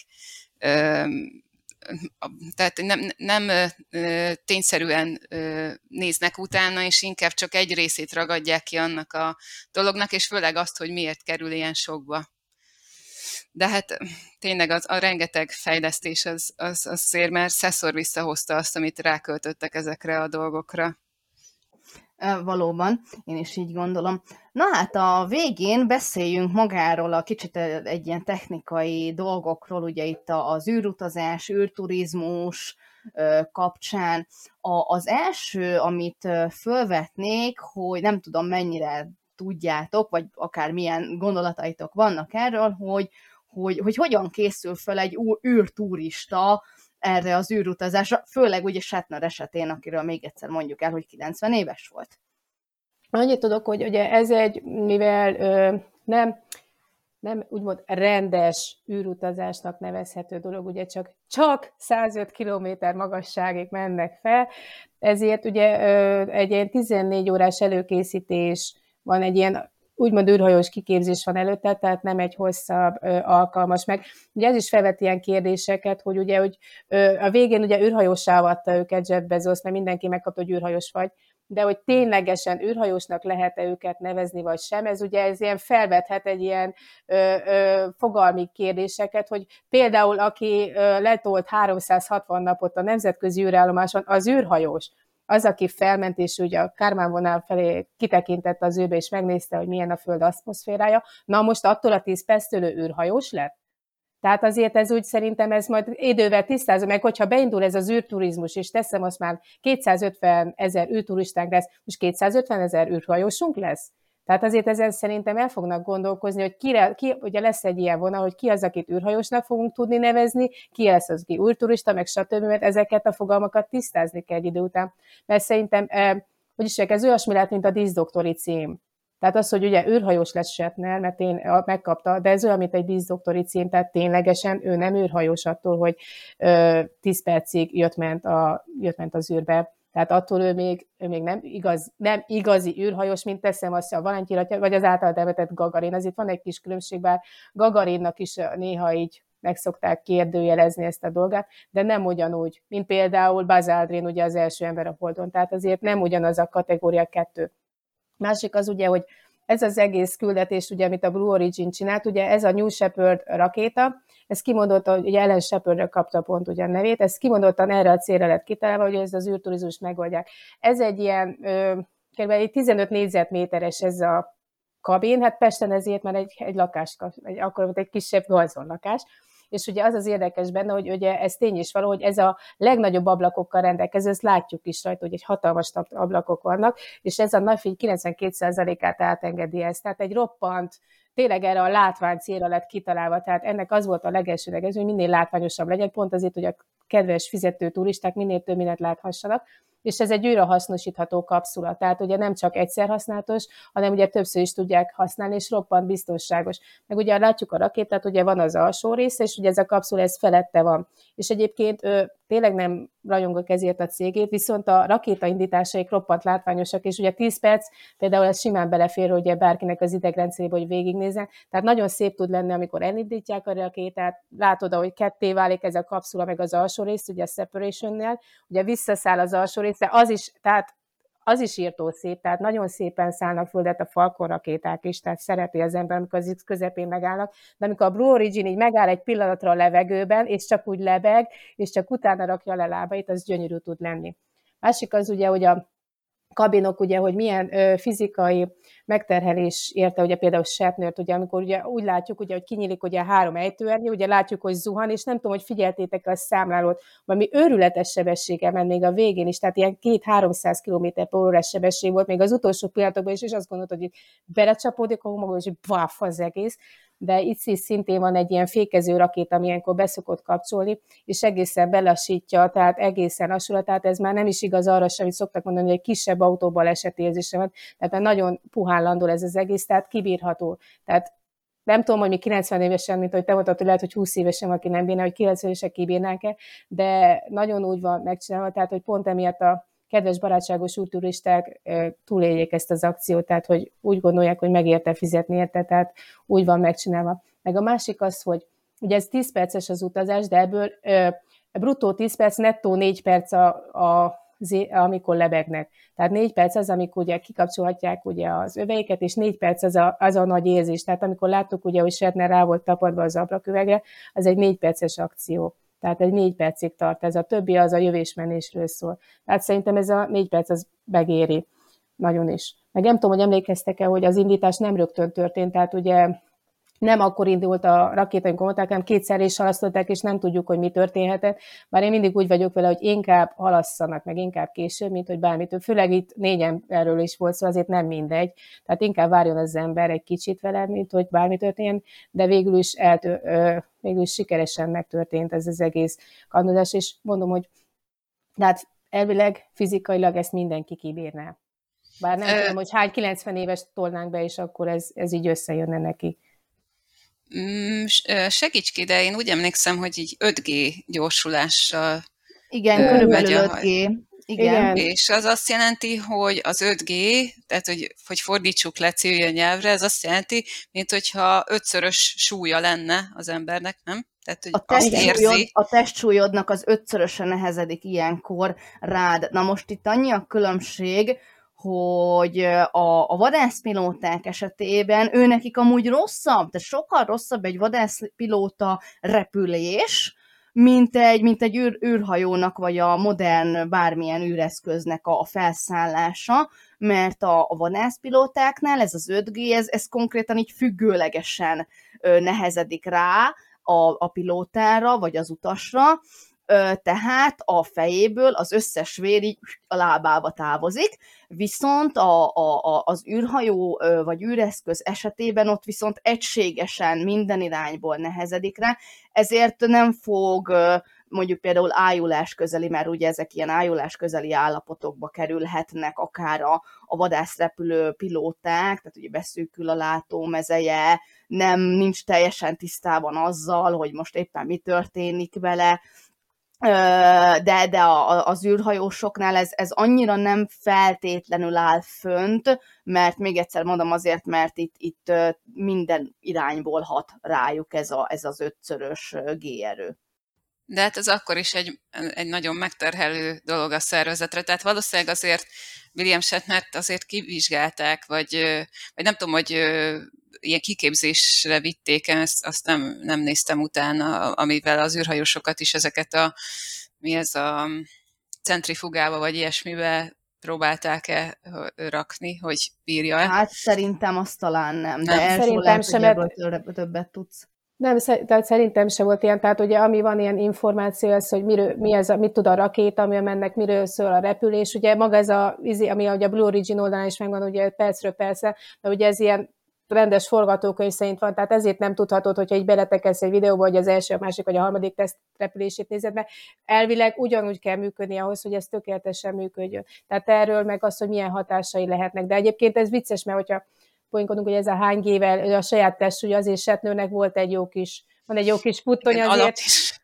tehát nem, nem tényszerűen néznek utána, és inkább csak egy részét ragadják ki annak a dolognak, és főleg azt, hogy miért kerül ilyen sokba. De hát tényleg az, a rengeteg fejlesztés az, az, az szér, mert szeszor visszahozta azt, amit ráköltöttek ezekre a dolgokra. Valóban, én is így gondolom. Na hát a végén beszéljünk magáról a kicsit egy ilyen technikai dolgokról, ugye itt az űrutazás, űrturizmus kapcsán. A, az első, amit fölvetnék, hogy nem tudom mennyire tudjátok, vagy akár milyen gondolataitok vannak erről, hogy, hogy, hogy hogyan készül fel egy űrturista erre az űrutazásra, főleg ugye Shatner esetén, akiről még egyszer mondjuk el, hogy 90 éves volt. Annyit tudok, hogy ugye ez egy, mivel ö, nem, nem úgymond rendes űrutazásnak nevezhető dolog, ugye csak, csak 105 km magasságig mennek fel, ezért ugye ö, egy ilyen 14 órás előkészítés van, egy ilyen úgymond űrhajós kiképzés van előtte, tehát nem egy hosszabb alkalmas meg. Ugye ez is felvet ilyen kérdéseket, hogy ugye, hogy a végén ugye űrhajósá avatta őket Jeff Bezos, mert mindenki megkapta, hogy űrhajós vagy, de hogy ténylegesen űrhajósnak lehet-e őket nevezni, vagy sem, ez ugye ez ilyen felvethet egy ilyen ö, ö, fogalmi kérdéseket, hogy például aki ö, letolt 360 napot a nemzetközi űrállomáson, az űrhajós, az, aki felment, és ugye a Kármán vonal felé kitekintett az űrbe, és megnézte, hogy milyen a Föld aszmoszférája, na most attól a 10 perctől űrhajós lett? Tehát azért ez úgy szerintem ez majd idővel tisztázom, meg hogyha beindul ez az űrturizmus, és teszem azt már 250 ezer űrturistánk lesz, most 250 ezer űrhajósunk lesz? Tehát azért ezen szerintem el fognak gondolkozni, hogy kire, ki, ugye lesz egy ilyen vonal, hogy ki az, akit űrhajósnak fogunk tudni nevezni, ki lesz az, aki űrturista, meg stb., mert ezeket a fogalmakat tisztázni kell egy idő után. Mert szerintem, eh, hogy is ez olyasmi lehet, mint a díszdoktori cím. Tehát az, hogy ugye űrhajós lesz Shatner, mert én megkapta, de ez olyan, mint egy díszdoktori cím, tehát ténylegesen ő nem űrhajós attól, hogy ö, 10 percig jött ment, a, jött ment az űrbe. Tehát attól ő még, ő még nem, igaz, nem igazi űrhajós, mint teszem azt a Valentin vagy az által említett Gagarin. Itt van egy kis különbség, bár Gagarinnak is néha így meg szokták kérdőjelezni ezt a dolgát, de nem ugyanúgy, mint például Buzz ugye az első ember a Holdon, tehát azért nem ugyanaz a kategória kettő. Másik az ugye, hogy ez az egész küldetés, ugye, amit a Blue Origin csinált, ugye ez a New Shepard rakéta, ez kimondottan, hogy Ellen Shepardra kapta pont ugye a nevét, ez kimondottan erre a célra lett kitalálva, hogy ez az űrturizmus megoldják. Ez egy ilyen kb. 15 négyzetméteres ez a kabin, hát Pesten ezért már egy, egy lakás, egy, akkor volt egy kisebb lakás, és ugye az az érdekes benne, hogy ugye ez tény is való, hogy ez a legnagyobb ablakokkal rendelkező, ezt látjuk is rajta, hogy egy hatalmas ablakok vannak, és ez a nagyfény 92%-át átengedi ezt. Tehát egy roppant, tényleg erre a látvány célra lett kitalálva, tehát ennek az volt a legelsőleges, hogy minél látványosabb legyen, pont azért, hogy a kedves fizető turisták minél több mindent láthassanak, és ez egy újra hasznosítható kapszula, tehát ugye nem csak egyszer használatos, hanem ugye többször is tudják használni, és roppant biztonságos. Meg ugye látjuk a rakétát, ugye van az alsó része, és ugye ez a kapszula, ez felette van. És egyébként ő tényleg nem rajongok ezért a cégét, viszont a rakétaindításaik roppant látványosak, és ugye 10 perc, például ez simán belefér, hogy bárkinek az idegrendszerébe, hogy végignézzen. Tehát nagyon szép tud lenni, amikor elindítják a rakétát, látod, hogy ketté válik ez a kapszula, meg az alsó rész, ugye a separation-nél, ugye visszaszáll az alsó része, az is, tehát az is írtó szép, tehát nagyon szépen szállnak földet a Falcon rakéták is, tehát szereti az ember, amikor az X közepén megállnak, de amikor a Blue Origin így megáll egy pillanatra a levegőben, és csak úgy lebeg, és csak utána rakja le lábait, az gyönyörű tud lenni. Másik az ugye, hogy a kabinok, ugye, hogy milyen ö, fizikai megterhelés érte, ugye például Shatnert, ugye, amikor ugye úgy látjuk, ugye, hogy kinyílik ugye három ejtőernyő, ugye látjuk, hogy zuhan, és nem tudom, hogy figyeltétek a számlálót, valami őrületes sebessége ment még a végén is, tehát ilyen két-háromszáz km per órás sebesség volt még az utolsó pillanatokban is, és azt gondolta, hogy belecsapódik a homokba, és báf az egész. De itt is szintén van egy ilyen fékező rakéta, ami ilyenkor beszokott kapcsolni, és egészen belassítja, tehát egészen lassul, tehát ez már nem is igaz arra sem, amit szoktak mondani, hogy egy kisebb autóbal esetérzése van, tehát már nagyon puhán landol ez az egész, tehát kibírható. Tehát nem tudom, hogy mi 90 évesen, mint hogy te mondtad, hogy lehet, hogy 20 évesen aki nem bírná, hogy 90 évesek kibírnák-e, de nagyon úgy van megcsinálva, tehát hogy pont emiatt a kedves barátságos útturisták túléljék ezt az akciót, tehát hogy úgy gondolják, hogy megérte fizetni érte, tehát úgy van megcsinálva. Meg a másik az, hogy ugye ez 10 perces az utazás, de ebből bruttó 10 perc, nettó 4 perc a, a amikor lebegnek. Tehát négy perc az, amikor ugye kikapcsolhatják ugye az öveiket, és négy perc az a, az a nagy érzés. Tehát amikor láttuk, ugye, hogy Shetner rá volt tapadva az ablaküvegre, az egy négy perces akció. Tehát egy négy percig tart ez, a többi az a jövésmenésről szól. Tehát szerintem ez a négy perc az megéri nagyon is. Meg nem tudom, hogy emlékeztek-e, hogy az indítás nem rögtön történt, tehát ugye nem akkor indult a rakéta, amikor mondták, hanem kétszer is halasztották, és nem tudjuk, hogy mi történhetett. Bár én mindig úgy vagyok vele, hogy inkább halasszanak, meg inkább később, mint hogy bármit. Főleg itt négyen erről is volt szó, szóval azért nem mindegy. Tehát inkább várjon az ember egy kicsit vele, mint hogy bármi történjen, de végül is, eltő, ö, végül is sikeresen megtörtént ez az egész kandidás, és mondom, hogy hát elvileg fizikailag ezt mindenki kibírná. Bár nem tudom, hogy hány 90 éves tolnánk be, és akkor ez, ez így összejönne neki. Mm, segíts ki, de én úgy emlékszem, hogy így 5G gyorsulással Igen, körülbelül 5G. Igen. Igen. És az azt jelenti, hogy az 5G, tehát hogy, hogy fordítsuk le civil nyelvre, ez azt jelenti, mint hogyha ötszörös súlya lenne az embernek, nem? Tehát, hogy a, testsúlyod, a testsúlyodnak az ötszöröse nehezedik ilyenkor rád. Na most itt annyi a különbség, hogy a, a vadászpilóták esetében ő nekik amúgy rosszabb, de sokkal rosszabb egy vadászpilóta repülés, mint egy, mint egy űr, űrhajónak, vagy a modern bármilyen űreszköznek a, a felszállása, mert a, a vadászpilótáknál ez az 5G, ez, ez konkrétan így függőlegesen ö, nehezedik rá a, a pilótára, vagy az utasra, tehát a fejéből az összes vér így a lábába távozik, viszont a, a, az űrhajó vagy űreszköz esetében ott viszont egységesen minden irányból nehezedik rá, ezért nem fog mondjuk például ájulás közeli, mert ugye ezek ilyen ájulás közeli állapotokba kerülhetnek akár a, a vadászrepülő pilóták, tehát ugye beszűkül a látómezeje, nem nincs teljesen tisztában azzal, hogy most éppen mi történik vele, de, de a, az űrhajósoknál ez, ez annyira nem feltétlenül áll fönt, mert még egyszer mondom azért, mert itt, itt minden irányból hat rájuk ez, a, ez az ötszörös G-erő. De hát ez akkor is egy, egy nagyon megterhelő dolog a szervezetre. Tehát valószínűleg azért William Shatnert azért kivizsgálták, vagy, vagy nem tudom, hogy ilyen kiképzésre vitték, ezt azt nem, nem néztem utána, amivel az űrhajósokat is ezeket a, mi ez a centrifugába, vagy ilyesmibe próbálták-e rakni, hogy bírja-e? Hát szerintem azt talán nem, de nem. szerintem sem, mert... többet tudsz. Nem, tehát szerintem sem volt ilyen, tehát ugye ami van ilyen információ, ez, hogy miről, mi ez mit tud a rakéta, ami mennek, miről szól a repülés, ugye maga ez a, ami ugye a Blue Origin oldalán is megvan, ugye percről persze, de ugye ez ilyen rendes forgatókönyv szerint van, tehát ezért nem tudhatod, hogyha így beletekelsz egy videóba, hogy az első, a másik vagy a harmadik teszt repülését nézed meg. Elvileg ugyanúgy kell működni ahhoz, hogy ez tökéletesen működjön. Tehát erről meg az, hogy milyen hatásai lehetnek. De egyébként ez vicces, mert hogyha poénkodunk, hogy ez a hány gével, a saját test, hogy azért Setnőnek volt egy jó kis, van egy jó kis puttony azért.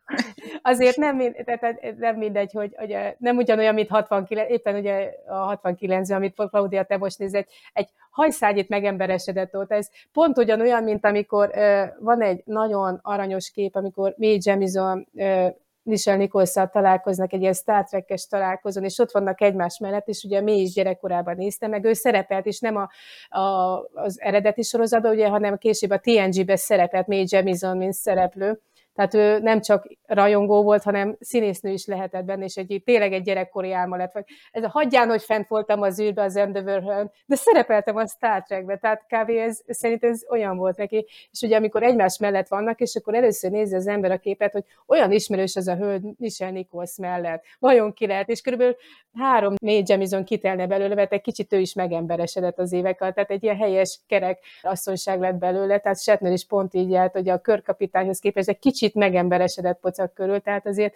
Azért nem, tehát nem mindegy, hogy, hogy nem ugyanolyan, mint 69, éppen ugye a 69 amit Claudia, te most néz, egy, egy hajszágyit megemberesedett ott. Ez pont ugyanolyan, mint amikor uh, van egy nagyon aranyos kép, amikor May Jemison uh, Michelle nichols találkoznak egy ilyen Star Trek-es találkozón, és ott vannak egymás mellett, és ugye mi is gyerekkorában nézte, meg ő szerepelt, és nem a, a, az eredeti sorozatban, ugye, hanem később a TNG-be szerepelt May Jemison, mint szereplő, Tehát ő nem csak rajongó volt, hanem színésznő is lehetett benne, és egy, tényleg egy gyerekkori álma lett. Vagy ez a hagyján, hogy fent voltam az űrbe, az Endeavour de szerepeltem a Star Trekbe, tehát kb. Ez, szerintem ez olyan volt neki. És ugye amikor egymás mellett vannak, és akkor először nézi az ember a képet, hogy olyan ismerős az a hölgy Michelle Nichols mellett. Vajon ki lehet? És körülbelül három-négy Jamison kitelne belőle, mert egy kicsit ő is megemberesedett az évek alatt, tehát egy ilyen helyes kerek asszonyság lett belőle, tehát Shatner is pont így járt, hogy a körkapitányhoz képest egy kicsit megemberesedett pocak körül, tehát azért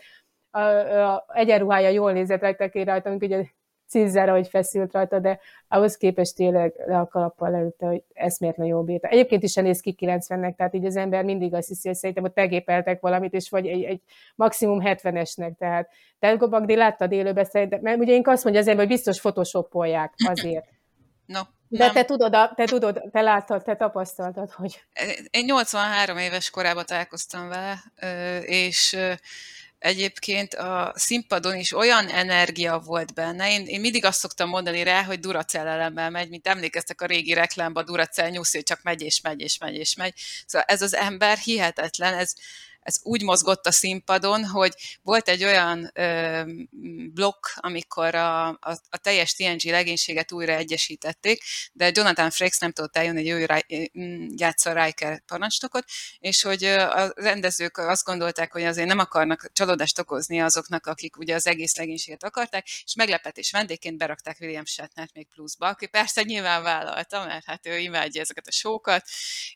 a, a egyenruhája jól nézett rajta ki rajta, amikor ugye cízzára, hogy feszült rajta, de ahhoz képest tényleg le a kalappal leütte, hogy eszméletlen jól bírta. Egyébként is néz ki 90-nek, tehát így az ember mindig azt hiszi, hogy szerintem ott tegépeltek valamit, és vagy egy, egy maximum 70-esnek, tehát Telgo Bagdi láttad élőbe szerintem, mert ugye én azt mondja az ember, hogy biztos photoshopolják azért. No, de nem. te tudod, te tudod, te láttad, te tapasztaltad, hogy... Én 83 éves korában találkoztam vele, és egyébként a színpadon is olyan energia volt benne. Én, én mindig azt szoktam mondani rá, hogy Duracell elemmel megy, mint emlékeztek a régi reklámba, Duracell nyuszi, csak megy és megy és megy és megy. Szóval ez az ember hihetetlen, ez, ez úgy mozgott a színpadon, hogy volt egy olyan ö, blokk, amikor a, a, a teljes TNG legénységet újra egyesítették, de Jonathan Frakes nem tudott eljönni, hogy ő játsza Riker parancsnokot, és hogy a rendezők azt gondolták, hogy azért nem akarnak csalódást okozni azoknak, akik ugye az egész legénységet akarták, és meglepetés vendégként berakták William Shatnert még pluszba, aki persze nyilván vállalta, mert hát ő imádja ezeket a sókat,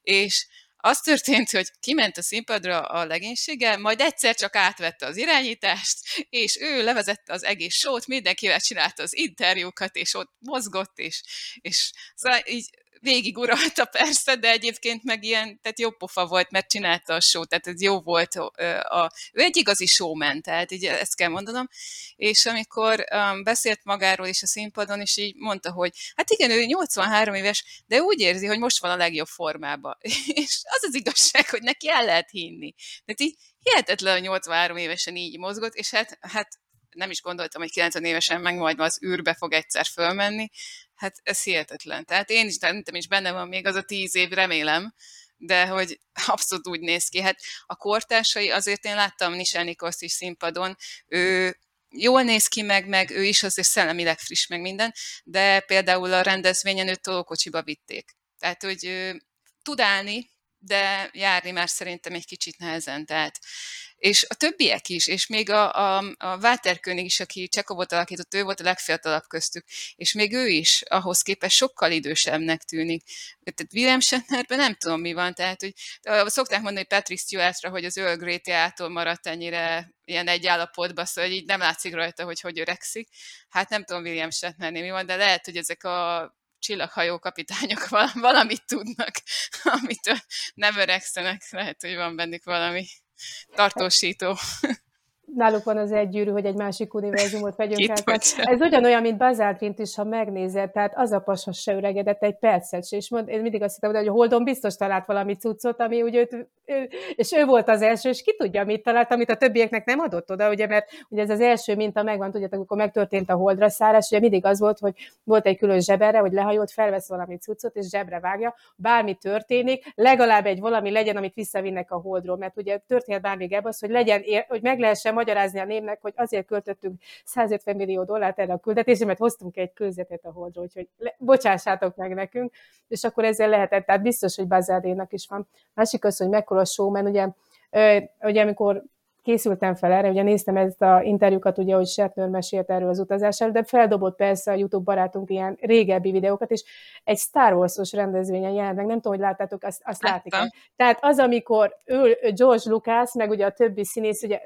és az történt, hogy kiment a színpadra a legénysége, majd egyszer csak átvette az irányítást, és ő levezette az egész sót, mindenkivel csinálta az interjúkat, és ott mozgott, és, és szóval így végiguralta persze, de egyébként meg ilyen, tehát jó pofa volt, mert csinálta a show, tehát ez jó volt. A, ő egy igazi showman, tehát így ezt kell mondanom. És amikor um, beszélt magáról is a színpadon, és így mondta, hogy hát igen, ő 83 éves, de úgy érzi, hogy most van a legjobb formában. és az az igazság, hogy neki el lehet hinni. Tehát így hihetetlen, 83 évesen így mozgott, és hát, hát nem is gondoltam, hogy 90 évesen meg majd az űrbe fog egyszer fölmenni, hát ez hihetetlen. Tehát én is, szerintem is benne van még az a tíz év, remélem, de hogy abszolút úgy néz ki. Hát a kortársai, azért én láttam Nisel Nikoszt is színpadon, ő jól néz ki meg, meg ő is azért szellemileg friss meg minden, de például a rendezvényen őt tolókocsiba vitték. Tehát, hogy ő, tud állni, de járni már szerintem egy kicsit nehezen. Tehát és a többiek is, és még a, a, a Walter König is, aki Csekovot alakított, ő volt a legfiatalabb köztük, és még ő is ahhoz képest sokkal idősebbnek tűnik. Tehát William Shatnerben nem tudom, mi van, tehát hogy szokták mondani Patrick Stewartra, hogy az Earl Grey teától maradt ennyire ilyen egy állapotban, szóval így nem látszik rajta, hogy hogy öregszik. Hát nem tudom William Shatnernél mi van, de lehet, hogy ezek a csillaghajó kapitányok valamit tudnak, amitől nem öregszenek, lehet, hogy van bennük valami tartósító. Náluk van az egy gyűrű, hogy egy másik univerzumot vegyünk el. Tehát ez ugyanolyan, mint Bazáltrint is, ha megnézed, tehát az a pasas se öregedett egy percet se, és mond, én mindig azt hittem, hogy a Holdon biztos talált valami cuccot, ami úgy őt, ő, és ő volt az első, és ki tudja, mit talált, amit a többieknek nem adott oda, ugye, mert ugye ez az első minta megvan, tudjátok, amikor megtörtént a holdra szállás, ugye mindig az volt, hogy volt egy külön zseberre, hogy lehajolt, felvesz valami cuccot, és zsebre vágja, bármi történik, legalább egy valami legyen, amit visszavinnek a holdról, mert ugye történhet ebben az, hogy legyen, hogy meg lehessen magyarázni a némnek, hogy azért költöttünk 150 millió dollárt erre a küldetésre, mert hoztunk egy kőzetet a holdról, úgyhogy le, bocsássátok meg nekünk, és akkor ezzel lehetett, tehát biztos, hogy Bazardénak is van. Másik az, hogy mekkora showman, ugye, ugye amikor készültem fel erre, ugye néztem ezt a interjúkat, ugye, hogy Shatner mesélt erről az utazásáról, de feldobott persze a YouTube barátunk ilyen régebbi videókat, és egy Star Wars-os rendezvényen jelent meg, nem tudom, hogy láttátok, azt, azt látik. Tehát az, amikor ő, George Lucas, meg ugye a többi színész, ugye,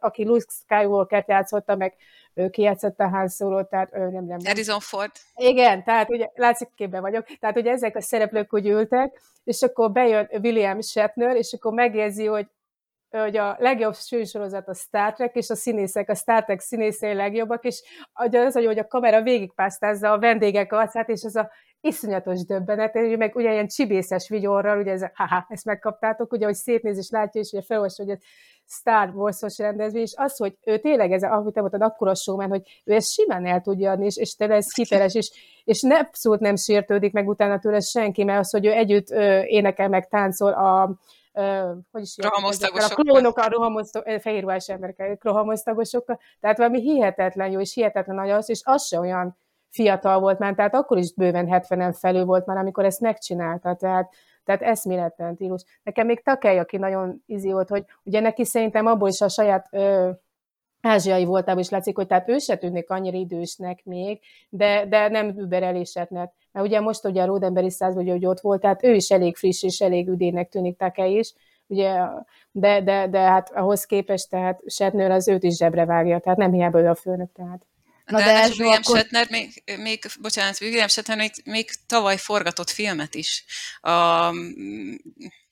aki Luke Skywalker-t játszotta, meg ő kijátszotta Han Solo, tehát ő nem, nem, nem. Harrison Ford. Igen, tehát ugye látszik képben vagyok, tehát ugye ezek a szereplők úgy ültek, és akkor bejön William Shatner, és akkor megérzi, hogy hogy a legjobb sősorozat a Star Trek, és a színészek, a Star Trek színészei legjobbak, és az, hogy a kamera végigpásztázza a vendégek arcát, és az a iszonyatos döbbenet, hogy meg ugye ilyen csibészes vigyorral, ugye ez, haha, ezt megkaptátok, ugye, hogy szétnéz és látja, és ugye felolvassa, hogy ez Star Wars-os rendezvény, és az, hogy ő tényleg ez, ahogy te mondtad, akkora showman, hogy ő ezt simán el tudja adni, és, és tényleg ez hiteles, és, és ne, abszolút nem sértődik meg utána tőle senki, mert az, hogy ő együtt ö, énekel, meg táncol a, hogy is a klónok, a rohamosztagos, fehérruhás emberek, rohamosztagosokkal, tehát valami hihetetlen jó és hihetetlen nagy az, és az se olyan fiatal volt már, tehát akkor is bőven 70-en felül volt már, amikor ezt megcsinálta, tehát, tehát eszméletlen tílus. Nekem még Takely, aki nagyon izi volt, hogy ugye neki szerintem abból is a saját ö, ázsiai voltából is látszik, hogy tehát ő se tűnik annyira idősnek még, de, de nem überelésetnek. Mert ugye most ugye a Rodemberi száz, ugye, hogy ott volt, tehát ő is elég friss és elég üdének tűnik Takely is, ugye, de, de, de hát ahhoz képest, tehát Shatner az őt is zsebre vágja, tehát nem hiába ő a főnök, tehát. Na de, de William akkor... Shatner még, még, bocsánat, William Shatner még, még tavaly forgatott filmet is. A,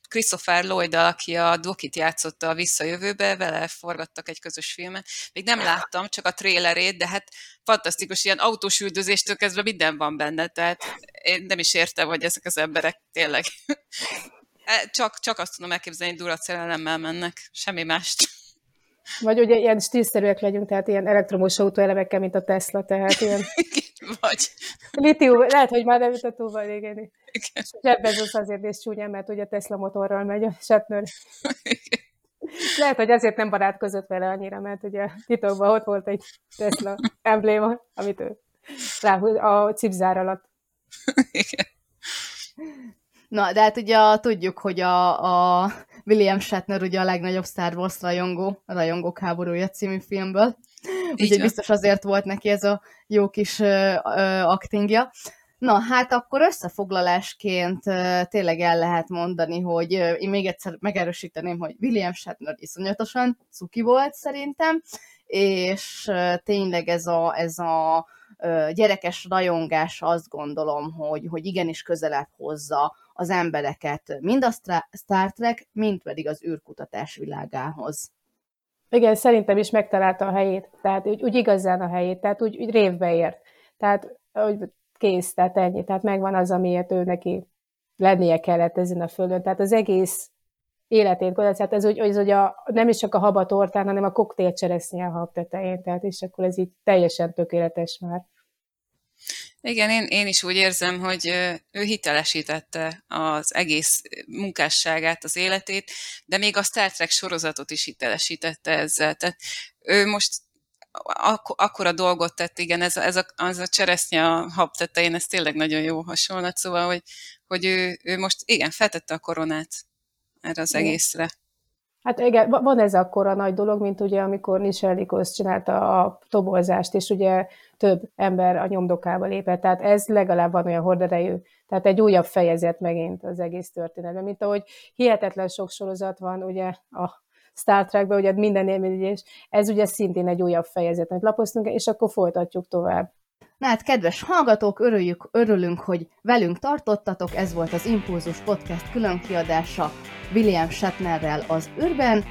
Christopher lloyd aki a Dokit játszotta a Visszajövőbe, vele forgattak egy közös filmet. Még nem láttam, csak a trélerét, de hát fantasztikus, ilyen autós üldözéstől kezdve minden van benne, tehát én nem is értem, hogy ezek az emberek tényleg e, csak, csak azt tudom elképzelni, hogy durat szerelemmel mennek, semmi mást. Vagy ugye ilyen stílszerűek legyünk, tehát ilyen elektromos autóelemekkel, mint a Tesla, tehát ilyen... Vagy. Litium, lehet, hogy már nem jut a túlban, igen. Jeff Bezos azért is csúnyán, mert ugye Tesla motorral megy a Shatner. Lehet, hogy ezért nem barátkozott vele annyira, mert ugye titokban ott volt egy Tesla embléma, amit ő ráhúz a cipzár alatt. Igen. Na, de hát ugye tudjuk, hogy a, a William Shatner ugye a legnagyobb Star Wars rajongó, a Rajongók háborúja című filmből. Úgyhogy biztos azért volt neki ez a jó kis ö, ö, aktingja. Na, hát akkor összefoglalásként tényleg el lehet mondani, hogy én még egyszer megerősíteném, hogy William Shatner iszonyatosan cuki volt szerintem, és tényleg ez a, ez a gyerekes rajongás azt gondolom, hogy, hogy igenis közelebb hozza az embereket mind a Star Trek, mind pedig az űrkutatás világához. Igen, szerintem is megtalálta a helyét, tehát úgy, úgy igazán a helyét, tehát úgy, úgy révbe ért. Tehát úgy kész, tehát ennyi, tehát megvan az, amiért ő neki lennie kellett ezen a földön. Tehát az egész életét tehát ez úgy, hogy a, nem is csak a habatortán, hanem a koktél cseresznye a hab tetején, tehát és akkor ez így teljesen tökéletes már. Igen, én, én is úgy érzem, hogy ő hitelesítette az egész munkásságát, az életét, de még a Star Trek sorozatot is hitelesítette ezzel. Tehát ő most ak- akkora dolgot tett, igen, ez a, ez a, az a cseresznye a hab tetején, ez tényleg nagyon jó hasonlat, szóval, hogy, hogy ő, ő most, igen, feltette a koronát erre az egészre. Hát igen, van ez akkor a nagy dolog, mint ugye, amikor Nichelikos csinálta a tobolzást, és ugye több ember a nyomdokába lépett, tehát ez legalább van olyan horderejű, tehát egy újabb fejezet megint az egész történetben, mint ahogy hihetetlen sok sorozat van ugye a Star Trekben, ugye minden élményes, ez ugye szintén egy újabb fejezet, amit lapoztunk, és akkor folytatjuk tovább. Na hát, kedves hallgatók, örüljük, örülünk, hogy velünk tartottatok. Ez volt az Impulzus Podcast különkiadása William Shatnerrel az űrben.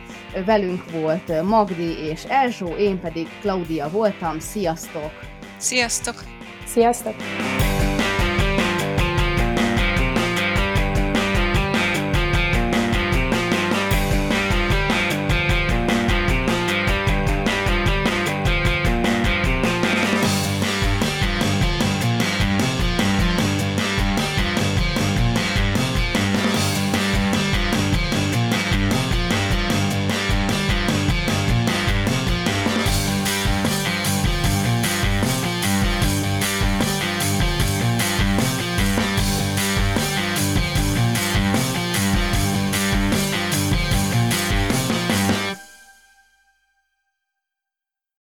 Velünk volt Magdi és Elzsó, én pedig Claudia voltam. Sziasztok! Sziasztok! Sziasztok!